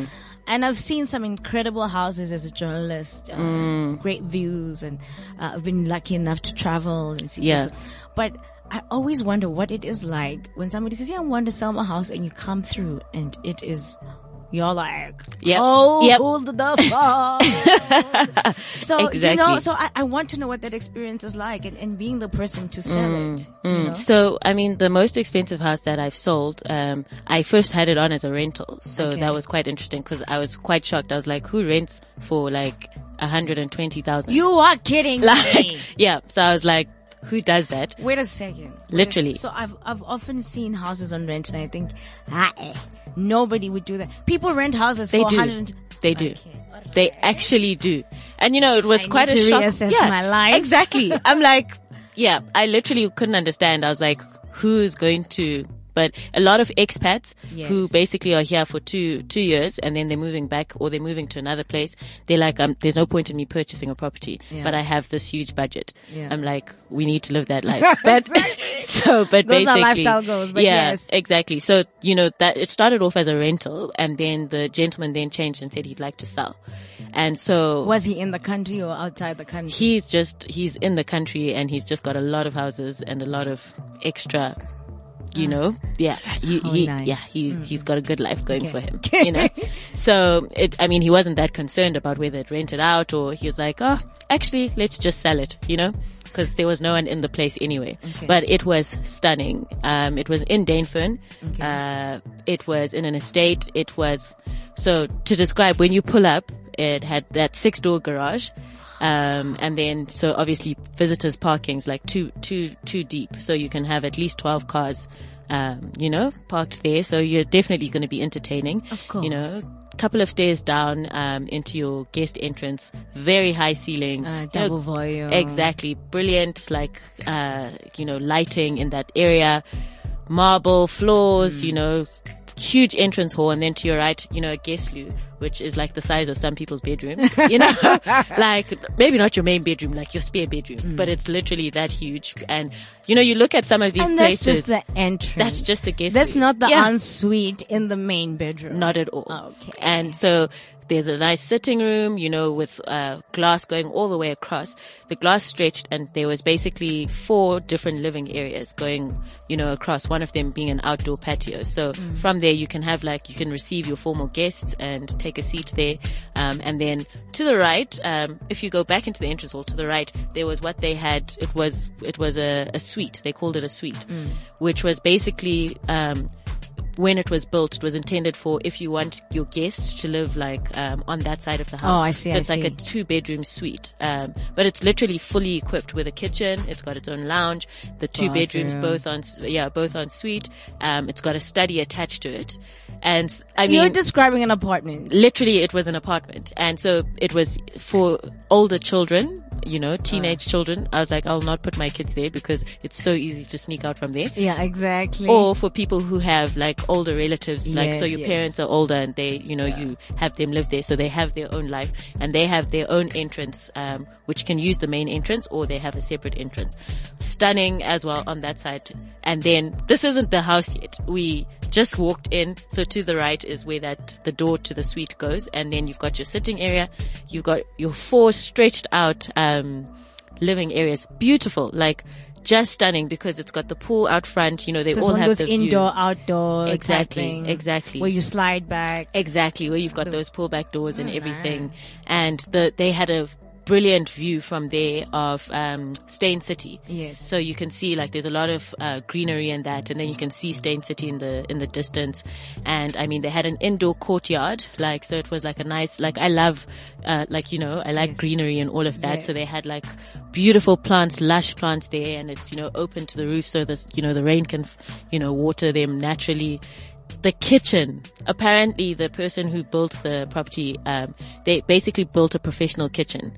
And I've seen some incredible houses as a journalist, uh, Mm. great views, and uh, I've been lucky enough to travel and see. Yeah. this. But I always wonder what it is like when somebody says, "Yeah, I want to sell my house," and you come through and it is. You're like, Yep. oh, Yep. hold the [LAUGHS] phone. so you know, so I, I want to know what that experience is like, and, and being the person to sell it. You know? So, I mean, the most expensive house that I've sold, um, I first had it on as a rental. So Okay. that was quite interesting because I was quite shocked. I was like, who rents for like 120,000? You are kidding [LAUGHS] like, me. yeah. So I was like, who does that? Wait a second. Literally. So I've I've often seen houses on rent, and I think, ah, eh, nobody would do that. People rent houses They for do. 100. They do. Okay. They actually do. And you know, it was I quite a shock. yeah, my life. Exactly. [LAUGHS] I'm like, yeah, I literally couldn't understand. I was like, who's going to, but a lot of expats who basically are here for two, two years and then they're moving back or they're moving to another place. They're like, um, there's no point in me purchasing a property, Yeah. but I have this huge budget. Yeah. I'm like, we need to live that [LAUGHS] life. But, [LAUGHS] so, but Those are basically, lifestyle goals, but yeah, yes. exactly. So, you know, that it started off as a rental and then the gentleman then changed and said he'd like to sell. And so Was he in the country or outside the country? he's just, he's in the country and he's just got a lot of houses and a lot of extra, you know, yeah, he, How he nice. Mm. yeah, he, he's got a good life going Okay. for him, you know? [LAUGHS] so it, I mean, he wasn't that concerned about whether it rented out or he was like, oh, actually, let's just sell it, you know? Cause there was no one in the place anyway. Okay. But it was stunning. Um, it was in Dainfern. Uh, it was in an estate. It was, so to describe, when you pull up, it had that six door garage. Um, and then, so obviously visitors parking's like two, two, two deep. So you can have at least 12 cars, um, you know, parked there. So you're definitely going to be entertaining. Of course. You know, couple of stairs down, um, into your guest entrance. Very high ceiling. Uh, You know, double volume. Exactly. Brilliant, like, uh, you know, lighting in that area, marble floors, Mm. you know, huge entrance hall. And then to your right, you know, a guest loo, which is like the size of some people's bedrooms, you know, [LAUGHS] like maybe not your main bedroom, like your spare bedroom, but it's literally that huge. And, you know, you look at some of these Mm. and that's places. just the entrance. That's just the guest That's not the Yeah. ensuite in the main bedroom. Not at all. Okay. And so there's a nice sitting room, you know, with uh, glass going all the way across. The glass stretched and there was basically four different living areas going, you know, across, one of them being an outdoor patio. So Mm. from there you can have like, you can receive your formal guests and take a seat there. Um, and then to the right, um, if you go back into the entrance hall to the right, there was what they had, it was, it was a, a suite. They called it a suite, Mm. which was basically, um, when it was built, it was intended for if you want your guests to live like um, on that side of the house. Oh, I see, So I it's like a two bedroom suite, um, but it's literally fully equipped with a kitchen. It's got its own lounge, the two bedrooms both on yeah both on suite. Um, it's got a study attached to it, and I mean You're describing an apartment. literally it was an apartment and so it was for older children you know teenage children i was like i'll not put my kids there because it's so easy to sneak out from there Yeah, exactly. or for people who have like older relatives, like so your yes. parents are older and they, you know, you have them live there, so they have their own life and they have their own entrance, um, which can use the main entrance or they have a separate entrance. Stunning as well on that side. And then this isn't the house yet. We just walked in, so to the right is where that the door to the suite goes, and then you've got your sitting area, you've got your four stretched out. Um, living areas. Beautiful, like just stunning because it's got the pool out front. You know, they So all have those the view. indoor, outdoor Exactly, exactly. Where you slide back. Exactly, where you've got those pull back doors and Oh, everything. And the they had a brilliant view from there of um Steyn City. Yes. So you can see like there's a lot of uh, greenery and that and then you can see Steyn City in the in the distance. And I mean they had an indoor courtyard, like so it was like a nice like I love uh like you know, I like greenery and all of that. So they had like beautiful plants, lush plants there, and it's you know open to the roof, so this you know the rain can you know water them naturally. The kitchen. Apparently, the person who built the property, um, they basically built a professional kitchen.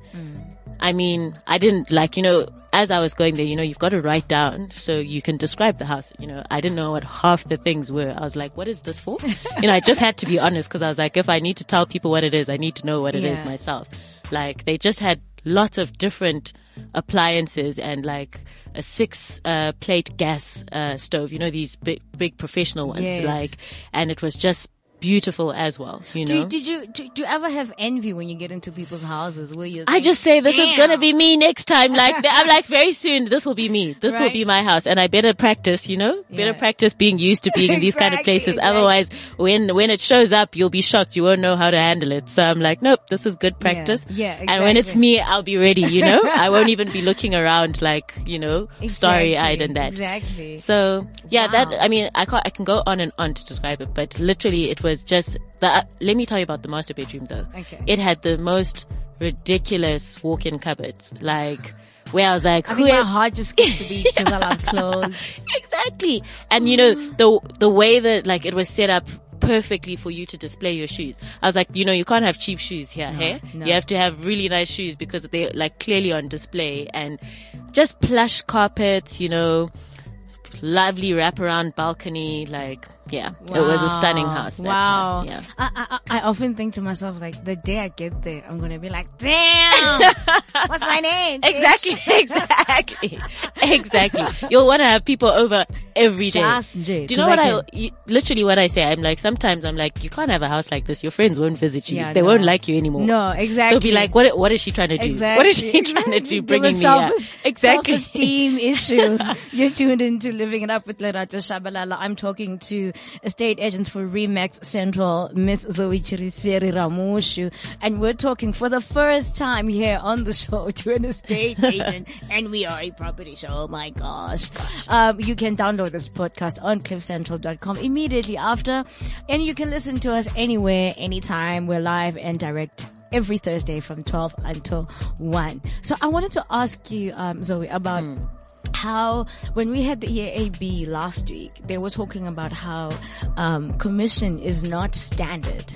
I mean, I didn't like, you know, as I was going there, you know, you've got to write down so you can describe the house. You know, I didn't know what half the things were. I was like, what is this for? [LAUGHS] you know, I just had to be honest because I was like, if I need to tell people what it is, I need to know what it is Yeah. myself. Like they just had lots of different appliances and like a six uh, plate gas uh, stove, you know, these big, big professional ones, Yes. like, and it was just beautiful as well, you know. Do, did you do, do you ever have envy when you get into people's houses? Where you? I just say this is gonna be me next time. Like [LAUGHS] I'm like very soon this will be me. This will be my house, and I better practice. You know, better practice being used to being in these kind of places. exactly. Otherwise, when when it shows up, you'll be shocked. You won't know how to handle it. So I'm like, nope, this is good practice. yeah, And when it's me, I'll be ready. You know, [LAUGHS] I won't even be looking around like you know, starry eyed and that. Exactly. So yeah, that I mean, I can't, I can go on and on to describe it, but literally, it was just the. Uh, let me tell you about the master bedroom, though. Okay. It had the most ridiculous walk-in cupboards, like where I was like, I think my heart just skipped a beat because I love [LAUGHS] clothes. exactly. And you know, the the way that like it was set up perfectly for you to display your shoes. I was like, you know, you can't have cheap shoes here, hey? no. You have to have really nice shoes because they're like clearly on display and just plush carpets, you know, lovely wraparound balcony, like yeah, it was a stunning house. Wow. house, yeah. I, I I often think to myself like the day I get there, I'm gonna be like, damn, [LAUGHS] what's my name? bitch?" Exactly, [LAUGHS] exactly, exactly. You'll want to have people over every day. Just Do you know what I I, you, literally what I say? I'm like, sometimes I'm like, you can't have a house like this. Your friends won't visit you. Yeah, they no. won't like you anymore. No, exactly. They'll be like, what, what is she trying to do? Exactly. What is she [LAUGHS] trying to do bringing me here? self- Exactly. Self-esteem issues. You're tuned into Living It Up with Lerato Shabalala. I'm talking to estate agents for Remax Central, Miss Zoe Chiriseri Ramushu. And we're talking for the first time here on the show [LAUGHS] to an estate [LAUGHS] agent. And we are a property show. Oh my gosh. Um, you can download this podcast on cliffcentral.com immediately after. And you can listen to us anywhere, anytime. We're live and direct every Thursday from 12 until 1. So I wanted to ask you, um, Zoe, about how when we had the EAAB last week, they were talking about how um, commission is not standard.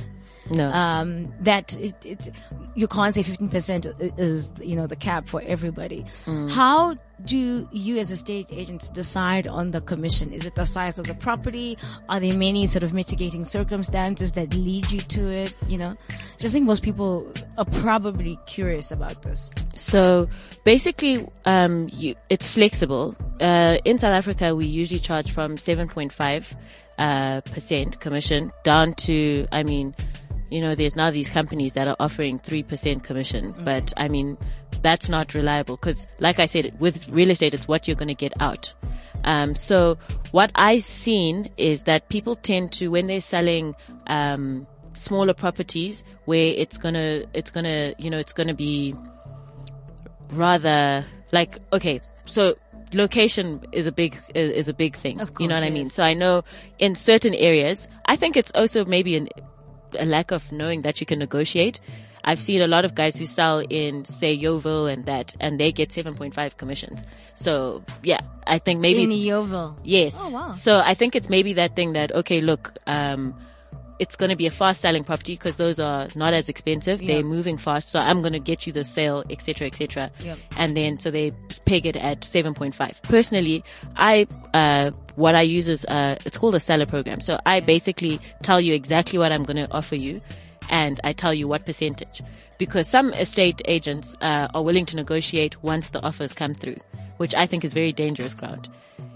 No. Um, that it, it, you can't say 15% is, you know, the cap for everybody. How do you as a estate agents decide on the commission? Is it the size of the property? Are there many sort of mitigating circumstances that lead you to it? You know, just think most people are probably curious about this. So basically, um, you, it's flexible. Uh, in South Africa, we usually charge from 7.5 uh, percent commission down to, I mean, you know, there's now these companies that are offering 3% commission, but I mean, that's not reliable because like I said, with real estate, it's what you're going to get out. Um, so what I've seen is that people tend to, when they're selling, um, smaller properties where it's gonna, it's gonna, you know, it's gonna be rather like, okay, so location is a big, is, a big thing. Of you know course, what I mean? So I know in certain areas, I think it's also maybe an, a lack of knowing that you can negotiate. I've seen a lot of guys who sell in, say, Yeoville and that, and they get 7.5 commissions. So, yeah, I think maybe In Yeoville. Yes. Oh, wow. So I think it's maybe that thing that okay, look, um, it's going to be a fast selling property because those are not as expensive. Yeah. They're moving fast, so I'm going to get you the sale, etc., etc. Yep. And then so they peg it at 7.5. Personally, I uh, what I use is uh, it's called a seller program. So I basically tell you exactly what I'm going to offer you, and I tell you what percentage. Because some estate agents uh, are willing to negotiate once the offers come through, which I think is very dangerous ground.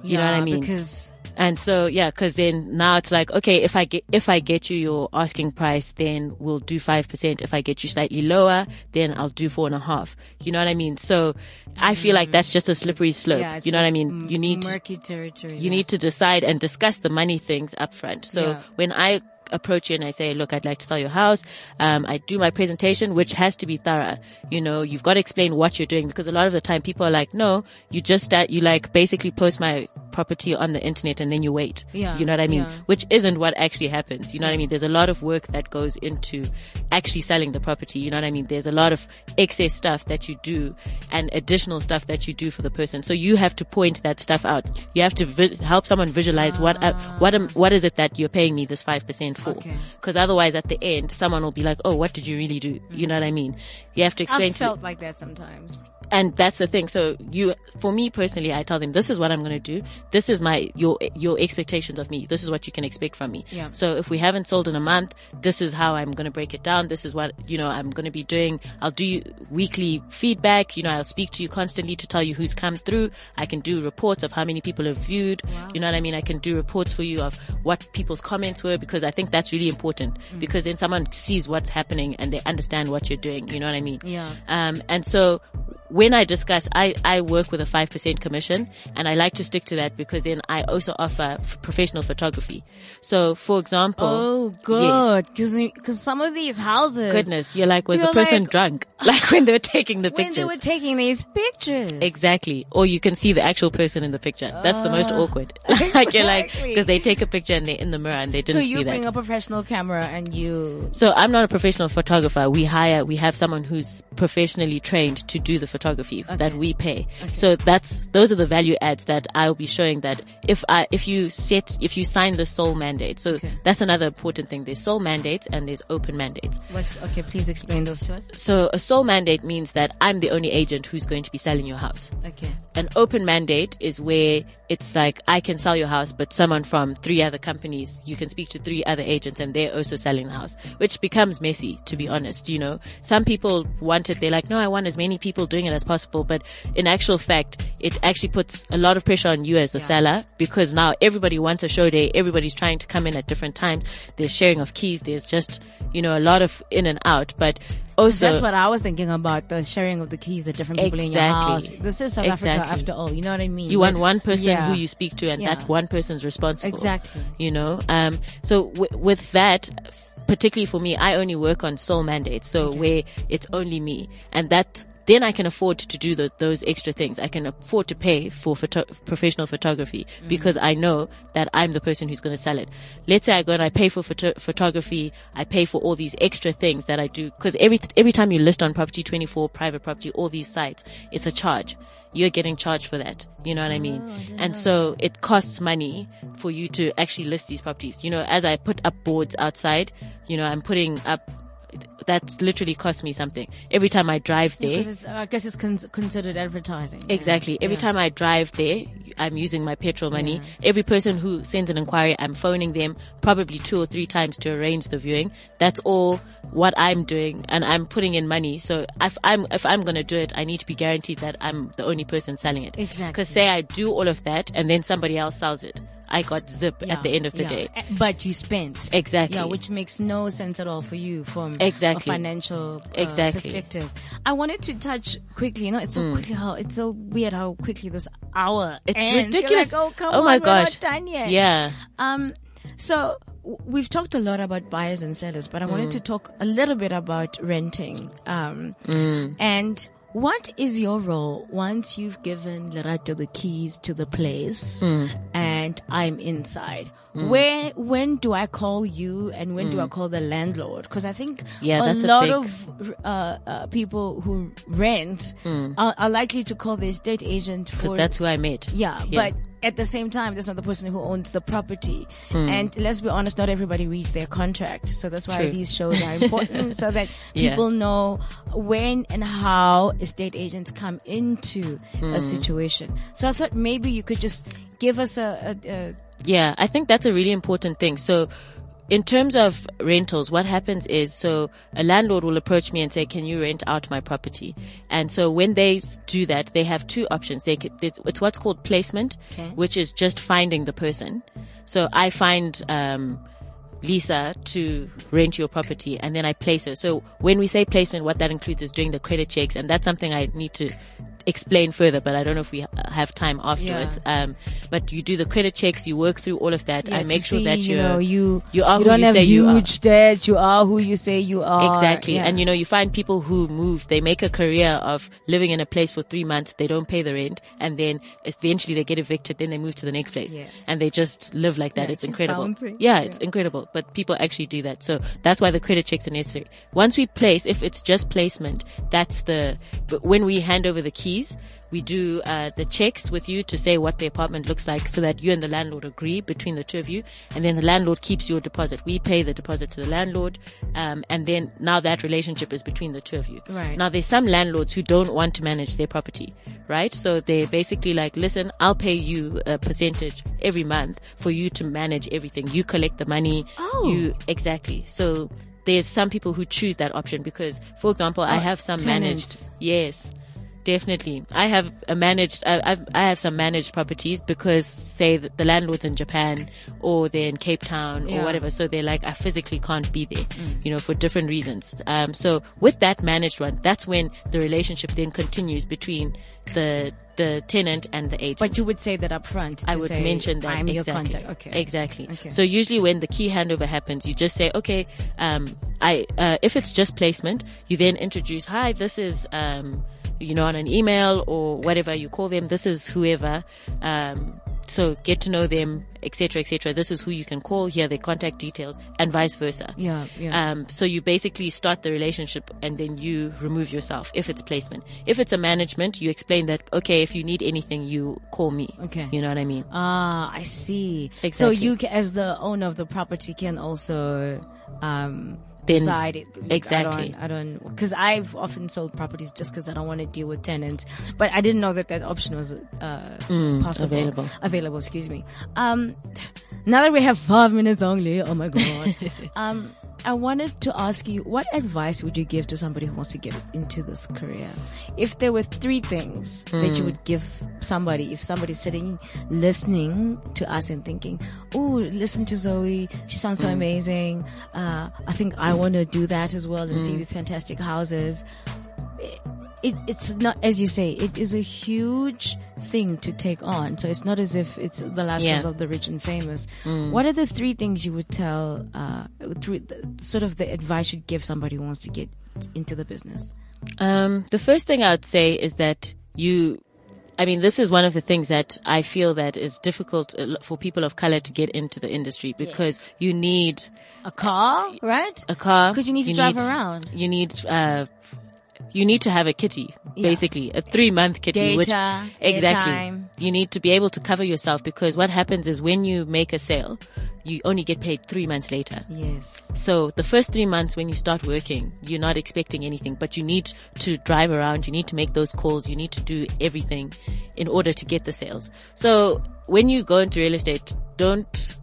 You know what I mean? Because And so, yeah, cause then now it's like, okay, if I get, if I get you your asking price, then we'll do 5%. If I get you slightly lower, then I'll do four and a half. You know what I mean? So I feel like that's just a slippery slope. yeah, you know what I mean? You need murky territory. you need to decide and discuss the money things up front. So Yeah. when I approach you and I say, look, I'd like to sell your house, um, I do my presentation, which has to be thorough. You know, you've got to explain what you're doing because a lot of the time people are like, no, you just that you like basically post my property on the internet and then you wait. Yeah, You know what I mean? yeah. Which isn't what actually happens. You know what I mean? There's a lot of work that goes into actually selling the property. You know what I mean? There's a lot of excess stuff that you do and additional stuff that you do for the person. So you have to point that stuff out. You have to vi- help someone visualize what, uh, what, am, what is it that you're paying me this 5% for? Okay. Cause otherwise at the end, someone will be like, oh, what did you really do? You know what I mean? You have to explain I've to felt like that sometimes. And that's the thing. So you, for me personally, I tell them, this is what I'm going to do. This is my, your, your expectations of me. This is what you can expect from me. Yeah. So if we haven't sold in a month, this is how I'm going to break it down. This is what, you know, I'm going to be doing. I'll do weekly feedback. You know, I'll speak to you constantly to tell you who's come through. I can do reports of how many people have viewed. You know what I mean? I can do reports for you of what people's comments were because I think that's really important Mm. because then someone sees what's happening and they understand what you're doing. You know what I mean? Yeah. Um, and so when I discuss, I, I work with a 5% commission and I like to stick to that because then I also offer f- professional photography. So for example. Oh, good. Because because some of these houses, Goodness, you're like, was the You're person like- drunk? [LAUGHS] Like when they were taking the when pictures. they were taking these pictures. Exactly. Or you can see the actual person in the picture. That's the most awkward. [LAUGHS] like you're like, Ah. because they take a picture and they're in the mirror and they didn't So see you that. bring a professional camera and you. So I'm not a professional photographer. We hire, we have someone who's professionally trained to do the photography that we pay. So that's, those are the value adds that I'll be showing that if I, if you set, if you sign the sole mandate. So that's another important thing. There's sole mandates and there's open mandates. What's okay? Please explain those to us. So a sole mandate means that I'm the only agent who's going to be selling your house. Okay. An open mandate is where it's like I can sell your house, but someone from three other companies, you can speak to three other agents and they're also selling the house, which becomes messy, to be honest. You know, some people want it. They're like, no, I want as many people doing it as possible. But in actual fact, it actually puts a lot of pressure on you as the seller because now everybody wants a show day. Everybody's trying to come in at different times. There's sharing of keys. There's just, you know, a lot of in and out, but also That's what I was thinking about the sharing of the keys, the different people in your house. This is South Africa Exactly. after all. You know what I mean? you want one person Yeah. who you speak to and Yeah. that one person's responsible. Exactly. You know, um, so w- with that, particularly for me, I only work on sole mandates. So where it's only me and that, then I can afford to do the, those extra things. I can afford to pay for photo- professional photography Mm. because I know that I'm the person who's going to sell it. Let's say I go and I pay for photo- photography. I pay for all these extra things that I do because every, every time you list on property 24, private property, all these sites, it's a charge. You're getting charged for that. You know what I mean? and so it costs money for you to actually list these properties. You know, as I put up boards outside, you know, I'm putting up, that's literally cost me something. Every time I drive there, uh, I guess it's con- considered advertising. Yeah. Exactly. Every Yeah. time I drive there, I'm using my petrol money. Every person who sends an inquiry, I'm phoning them probably two or three times to arrange the viewing. That's all what I'm doing and I'm putting in money. So if I'm, if I'm going to do it, I need to be guaranteed that I'm the only person selling it. Exactly. Cause say I do all of that and then somebody else sells it. I got zip Yeah, at the end of the yeah. day. Uh, But you spent. Exactly. Yeah, which makes no sense at all for you from Exactly. a financial uh, Exactly. perspective. I wanted to touch quickly, you know, it's so quickly how, it's so weird how quickly this hour It's ends. You're ridiculous. like, oh, come Oh on, my gosh. not done yet. Yeah. Um, so we've talked a lot about buyers and sellers, but I wanted Mm. to talk a little bit about renting. Um, Mm. and what is your role once you've given Lerato the keys to the place Mm. and I'm inside? Where, when do I call you and when do I call the landlord? Cause I think Mm. Yeah, a that's a lot big- of, uh, uh, people who rent Mm. are, are likely to call the estate agent for Cause that's who I met. yeah, but at the same time, that's not the person who owns the property. And let's be honest, not everybody reads their contract. So that's why Hmm. True. these shows are important so that [LAUGHS] Yeah. people know when and how estate agents come into Hmm. a situation. So I thought maybe you could just give us a, a, a Yeah, I think that's a really important thing. So, in terms of rentals, what happens is, so a landlord will approach me and say, can you rent out my property? And so when they do that, they have two options. They it's it's what's called placement, Okay. which is just finding the person. So I find, um, Lisa to rent your property and then I place her. So when we say placement, what that includes is doing the credit checks and that's something I need to explain further, but I don't know if we have time afterwards. Um, but you do the credit checks, you work through all of that, Yeah, and make sure see, that you you're, know you you are you who don't you have say you are. huge debt. You are who you say you are. Exactly. Yeah. And you know, you find people who move, they make a career of living in a place for three months, they don't pay the rent, and then eventually they get evicted, then they move to the next place. Yeah. And they just live like that. Yeah, it's incredible. bouncing. Yeah, it's incredible. But people actually do that. So that's why the credit checks are necessary. Once we place, if it's just placement, that's the, but when we hand over the we do uh, the checks with you to say what the apartment looks like so that you and the landlord agree between the two of you. And then the landlord keeps your deposit. We pay the deposit to the landlord. Um, and then now that relationship is between the two of you. Right. Now there's some landlords who don't want to manage their property, right? So they're basically like, listen, I'll pay you a percentage every month for you to manage everything. You collect the money. Oh. You, exactly. So there's some people who choose that option because, for example, I Oh, have some tenants. managed. Yes. Definitely. I have a managed, I, I've, I have some managed properties because say the landlord's in Japan or they're in Cape Town Yeah. or whatever. So they're like, I physically can't be there, you know, for different reasons. Um, so with that managed one, that's when the relationship then continues between the, the tenant and the agent. But you would say that up front. I would say, mention that I'm your exactly. contact. Okay. Exactly. Okay. So usually when the key handover happens, you just say, okay, um, I, uh, if it's just placement, you then introduce, hi, this is, um, you know, on an email or whatever you call them. This is whoever. Um, so get to know them, etc., etc. This is who you can call. Here, their contact details, and vice versa. Yeah, yeah. Um, so you basically start the relationship and then you remove yourself if it's placement. If it's a management, you explain that, okay, if you need anything, you call me. Okay. You know what I mean? Ah, I see. So you, as the owner of the property, can also um, Then- decide it. Exactly. I don't, I don't, because I've often sold properties just because I don't want to deal with tenants. But I didn't know that that option was uh, possible, Mm, available. Available. Excuse me. Um, now that we have five minutes only, oh my god. [LAUGHS] um, I wanted to ask you, what advice would you give to somebody who wants to get into this career? If there were three things that Hmm. you would give somebody, if somebody's sitting listening to us and thinking, oh, listen to Zoe, she sounds Hmm. so amazing. Uh, I think I want to do that as well and Hmm. see these fantastic houses. It, it's not, as you say, it is a huge thing to take on. So it's not as if it's the lifestyles Yeah. Mm. of the rich and famous. What are the three things you would tell, uh, through the, sort of the advice you'd give somebody who wants to get into the business? Um, the first thing I would say is that you, I mean, this is one of the things that I feel that is difficult uh, for people of color to get into the industry because you need A car, right? a car. Because you need to drive around. You need, uh, you need to have a kitty, basically a three month kitty, which exactly airtime. you need to be able to cover yourself because what happens is when you make a sale, you only get paid three months later. Yes. So the first three months when you start working, you're not expecting anything, but you need to drive around. You need to make those calls. You need to do everything in order to get the sales. So when you go into real estate, don't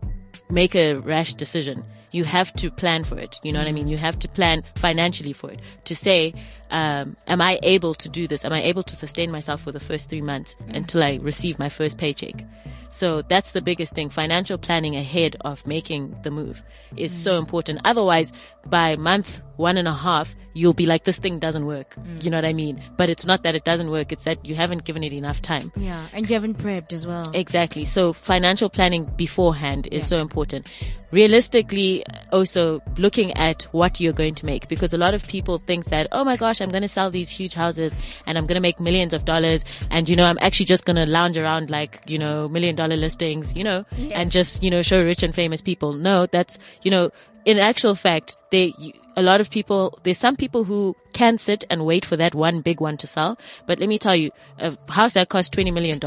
make a rash decision. You have to plan for it. You know what I mean? You have to plan financially for it to say, um, am I able to do this? Am I able to sustain myself for the first three months until I receive my first paycheck? So that's the biggest thing. Financial planning ahead of making the move is so important. Otherwise, by month one and a half, you'll be like, this thing doesn't work. You know what I mean? But it's not that it doesn't work. It's that you haven't given it enough time. Yeah. And you haven't prepped as well. Exactly. So financial planning beforehand is so important. Realistically, also looking at what you're going to make because a lot of people think that, oh my gosh, I'm going to sell these huge houses and I'm going to make millions of dollars. And, you know, I'm actually just going to lounge around like, you know, million dollar listings, you know, and just, you know, show rich and famous people. No, that's, you know, in actual fact, they, a lot of people, there's some people who can sit and wait for that one big one to sell. But let me tell you, a house that costs $20 million,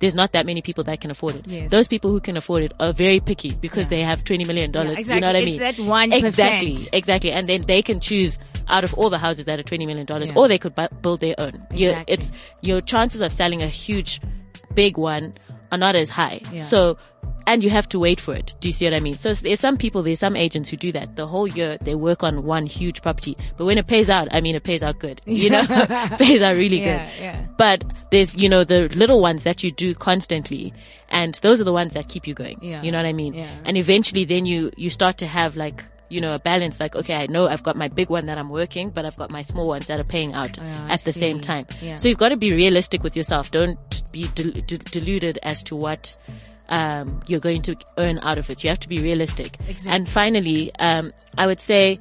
there's not that many people that can afford it. Yes. Those people who can afford it are very picky because they have $20 million. Yeah, You know what I It's mean? that 1%. Exactly. Exactly. And then they can choose out of all the houses that are $20 million Yeah. or they could bu- build their own. Exactly. it's, your chances of selling a huge, big one are not as high. Yeah. So, and you have to wait for it. Do you see what I mean? So there's some people, there's some agents who do that. The whole year they work on one huge property, but when it pays out, I mean, it pays out good. You know, [LAUGHS] [LAUGHS] pays out really Yeah, good. yeah. But there's, you know, the little ones that you do constantly, and those are the ones that keep you going. Yeah. You know what I mean? Yeah. And eventually, then you you start to have like you know, a balance. Like, okay, I know I've got my big one that I'm working, but I've got my small ones that are paying out ah, I at the same time. Yeah. So you've got to be realistic with yourself. Don't be del- de- deluded as to what um, you're going to earn out of it. You have to be realistic. Exactly. And finally, um, I would say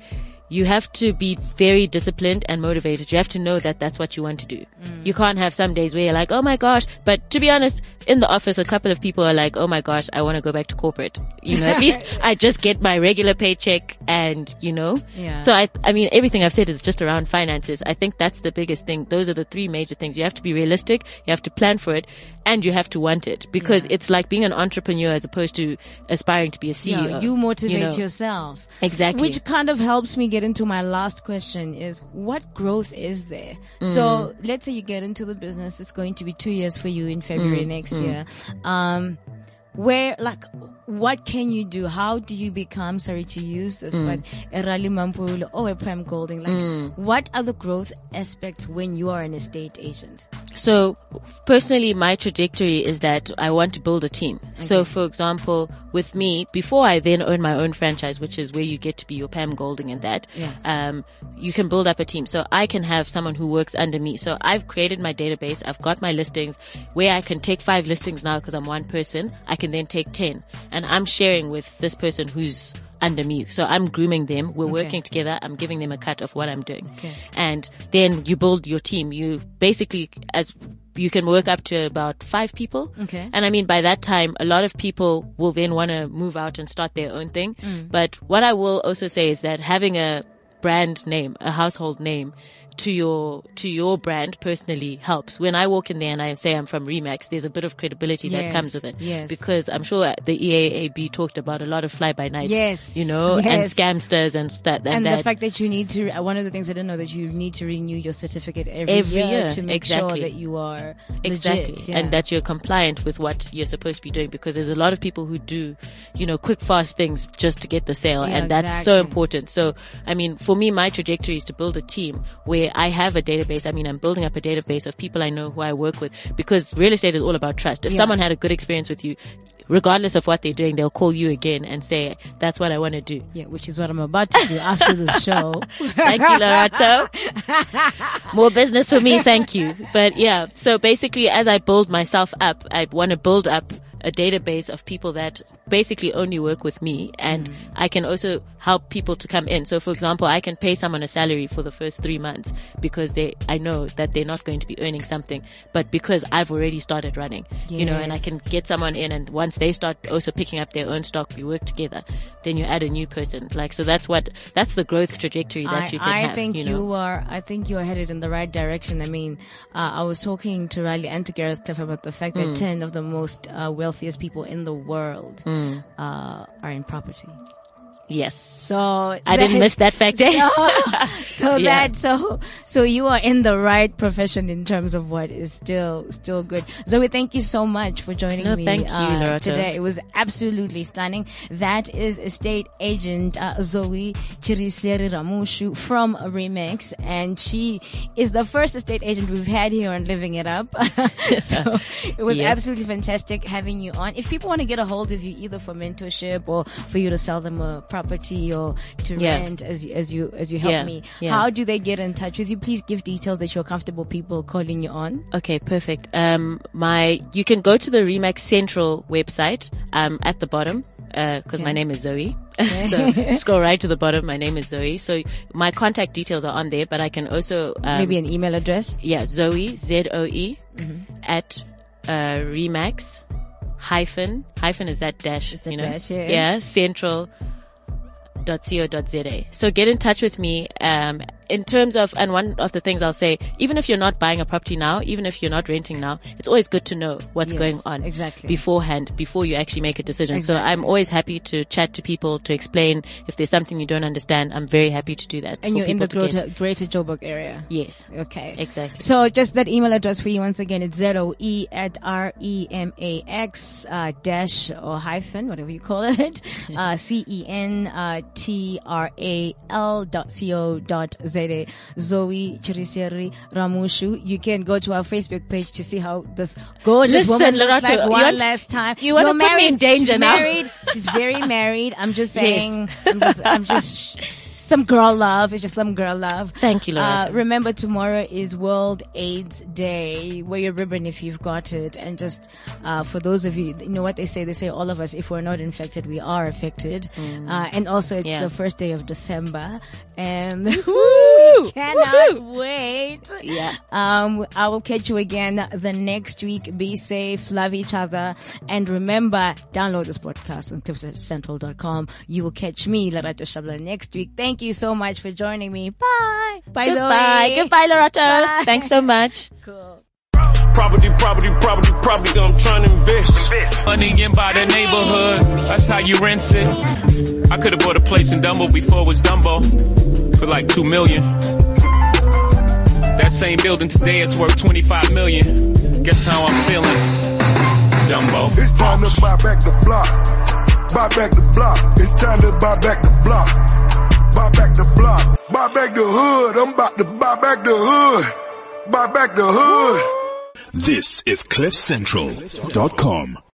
you have to be very disciplined and motivated. You have to know that that's what you want to do. Mm. You can't have some days where you're like, oh my gosh. But to be honest, in the office, a couple of people are like, oh my gosh, I want to go back to corporate. You know, at least [LAUGHS] I just get my regular paycheck and, you know. Yeah. So I, I mean, everything I've said is just around finances. I think that's the biggest thing. Those are the three major things. You have to be realistic, you have to plan for it, and you have to want it because Yeah. it's like being an entrepreneur as opposed to aspiring to be a CEO. Yeah, you motivate know. yourself. Exactly. Which kind of helps me get into my last question is what growth is there? So Mm. let's say you get into the business, it's going to be two years for you in February Mm, next year. Um, where, like, what can you do? How do you become, sorry to use this, Mm. but a Rally Mampulo or a Pam Golding? Like, what are the growth aspects when you are an estate agent? So personally, my trajectory is that I want to build a team. So for example, with me, before I then own my own franchise, which is where you get to be your Pam Golding and that, Yeah. um, you can build up a team. So I can have someone who works under me. So I've created my database. I've got my listings where I can take five listings now because I'm one person. I can then take 10 and I'm sharing with this person who's under me. So I'm grooming them. We're Okay. working together. I'm giving them a cut of what I'm doing. Okay. And then you build your team. You basically, as you can work up to about five people. Okay. And I mean, by that time, a lot of people will then want to move out and start their own thing. Mm. But what I will also say is that having a brand name, a household name to your, to your brand personally helps. When I walk in there and I say I'm from Remax, there's a bit of credibility that comes with it. yes. Because I'm sure the EAAB talked about a lot of fly by nights. Yes, You know, and yes. scamsters and that, and, And, that. the fact that you need to, uh, one of the things I didn't know that you need to renew your certificate every, Every year, year, to make exactly. sure that you are Exactly. legit, yeah. And that you're compliant with what you're supposed to be doing because there's a lot of people who do, you know, quick, fast things just to get the sale. Yeah, and that's so important. So, I mean, for me, my trajectory is to build a team where I have a database. I mean, I'm building up a database of people I know who I work with because real estate is all about trust. If Yeah. someone had a good experience with you, regardless of what they're doing, they'll call you again and say, that's what I want to do. yeah, which is what I'm about to do after the show. [LAUGHS] [LAUGHS] Thank you, Lerato. More business for me, thank you. But yeah, so basically as I build myself up, I want to build up a database of people that basically only work with me and I can also help people to come in. So for example, I can pay someone a salary for the first three months because they, I know that they're not going to be earning something, but because I've already started running, you know, and I can get someone in and once they start also picking up their own stock, we work together, then you add a new person. Like, so that's what, that's the growth trajectory that I, you can I have. think you, you, are. I think you are headed in the right direction. I mean, uh, I was talking to Riley and to Gareth Cliff about the fact Hmm. that ten of the most uh, wealthiest people in the world Hmm. uh, are in property. Yes. So I didn't miss that fact. [LAUGHS] eh? [LAUGHS] so Yeah. that so so you are in the right profession in terms of what is still still good. Zoe, thank you so much for joining No, me thank you, uh, today. It was absolutely stunning. That is estate agent uh, Zoe Chiriseri Ramushu from Remax, and she is the first estate agent we've had here on Living It Up. [LAUGHS] so it was absolutely fantastic having you on. If people want to get a hold of you, either for mentorship or for you to sell them a property or to Yeah. rent as you, as you as you help Yeah, me, yeah. how do they get in touch with you? Please give details that you're comfortable people calling you on. Okay, perfect. Um, my, you can go to the Remax Central website, um, at the bottom, uh, cause my name is Zoe. [LAUGHS] so [LAUGHS] scroll right to the bottom. My name is Zoe. So my contact details are on there, but I can also, um, Maybe an email address. yeah, Zoe, Z-O-E, at, uh, Remax hyphen, hyphen is that dash, It's a you know? dash, yeah. Yeah, central dot co dot za. So get in touch with me. Um, in terms of, and one of the things I'll say, even if you're not buying a property now, even if you're not renting now, it's always good to know what's Yes, going on exactly. beforehand, before you actually make a decision. So I'm always happy to chat to people to explain if there's something you don't understand. I'm very happy to do that. And you're in the greater, greater Joburg area. Yes. Okay. Exactly. So just that email address for you once again, it's zero e at R-E-M-A-X, uh, dash or hyphen, whatever you call [LAUGHS] it, uh, C-E-N, uh, T-R-A-L dot C-O dot Zede, Zoe Chiriseri Ramushu. You can go to our Facebook page to see how this gorgeous Listen, woman looks like one last time. you wanna You're put me married. in danger She's now. Married. She's very married. I'm just [LAUGHS] saying. I'm just. I'm just. [LAUGHS] Some girl love. It's just some girl love. Thank you, Uh, remember, tomorrow is World AIDS Day. Wear your ribbon if you've got it. And just, uh, for those of you, you know what they say? They say all of us, if we're not infected, we are affected. Uh, and also it's Yeah. the first day of December. And [LAUGHS] Woo! cannot wait. Yeah. Um, I will catch you again the next week. Be safe, love each other, and remember, download this podcast on cliffcentral.com. You will catch me, Lerato Shabalala, next week. Thank you so much for joining me. Bye. Bye, Goodbye. Zoe. Goodbye, Loretta. Bye. Thanks so much. Cool. Property, property, property, property, I'm trying to invest. Money in by the neighborhood, that's how you rent it. I could have bought a place in Dumbo before it was Dumbo for like two million. That same building today is worth 25 million. Guess how I'm feeling? Dumbo. It's time to buy back the block. Buy back the block. It's time to buy back the block. Buy back the block. Buy back the hood. I'm about to buy back the hood. Buy back the hood. This is CliffCentral.com.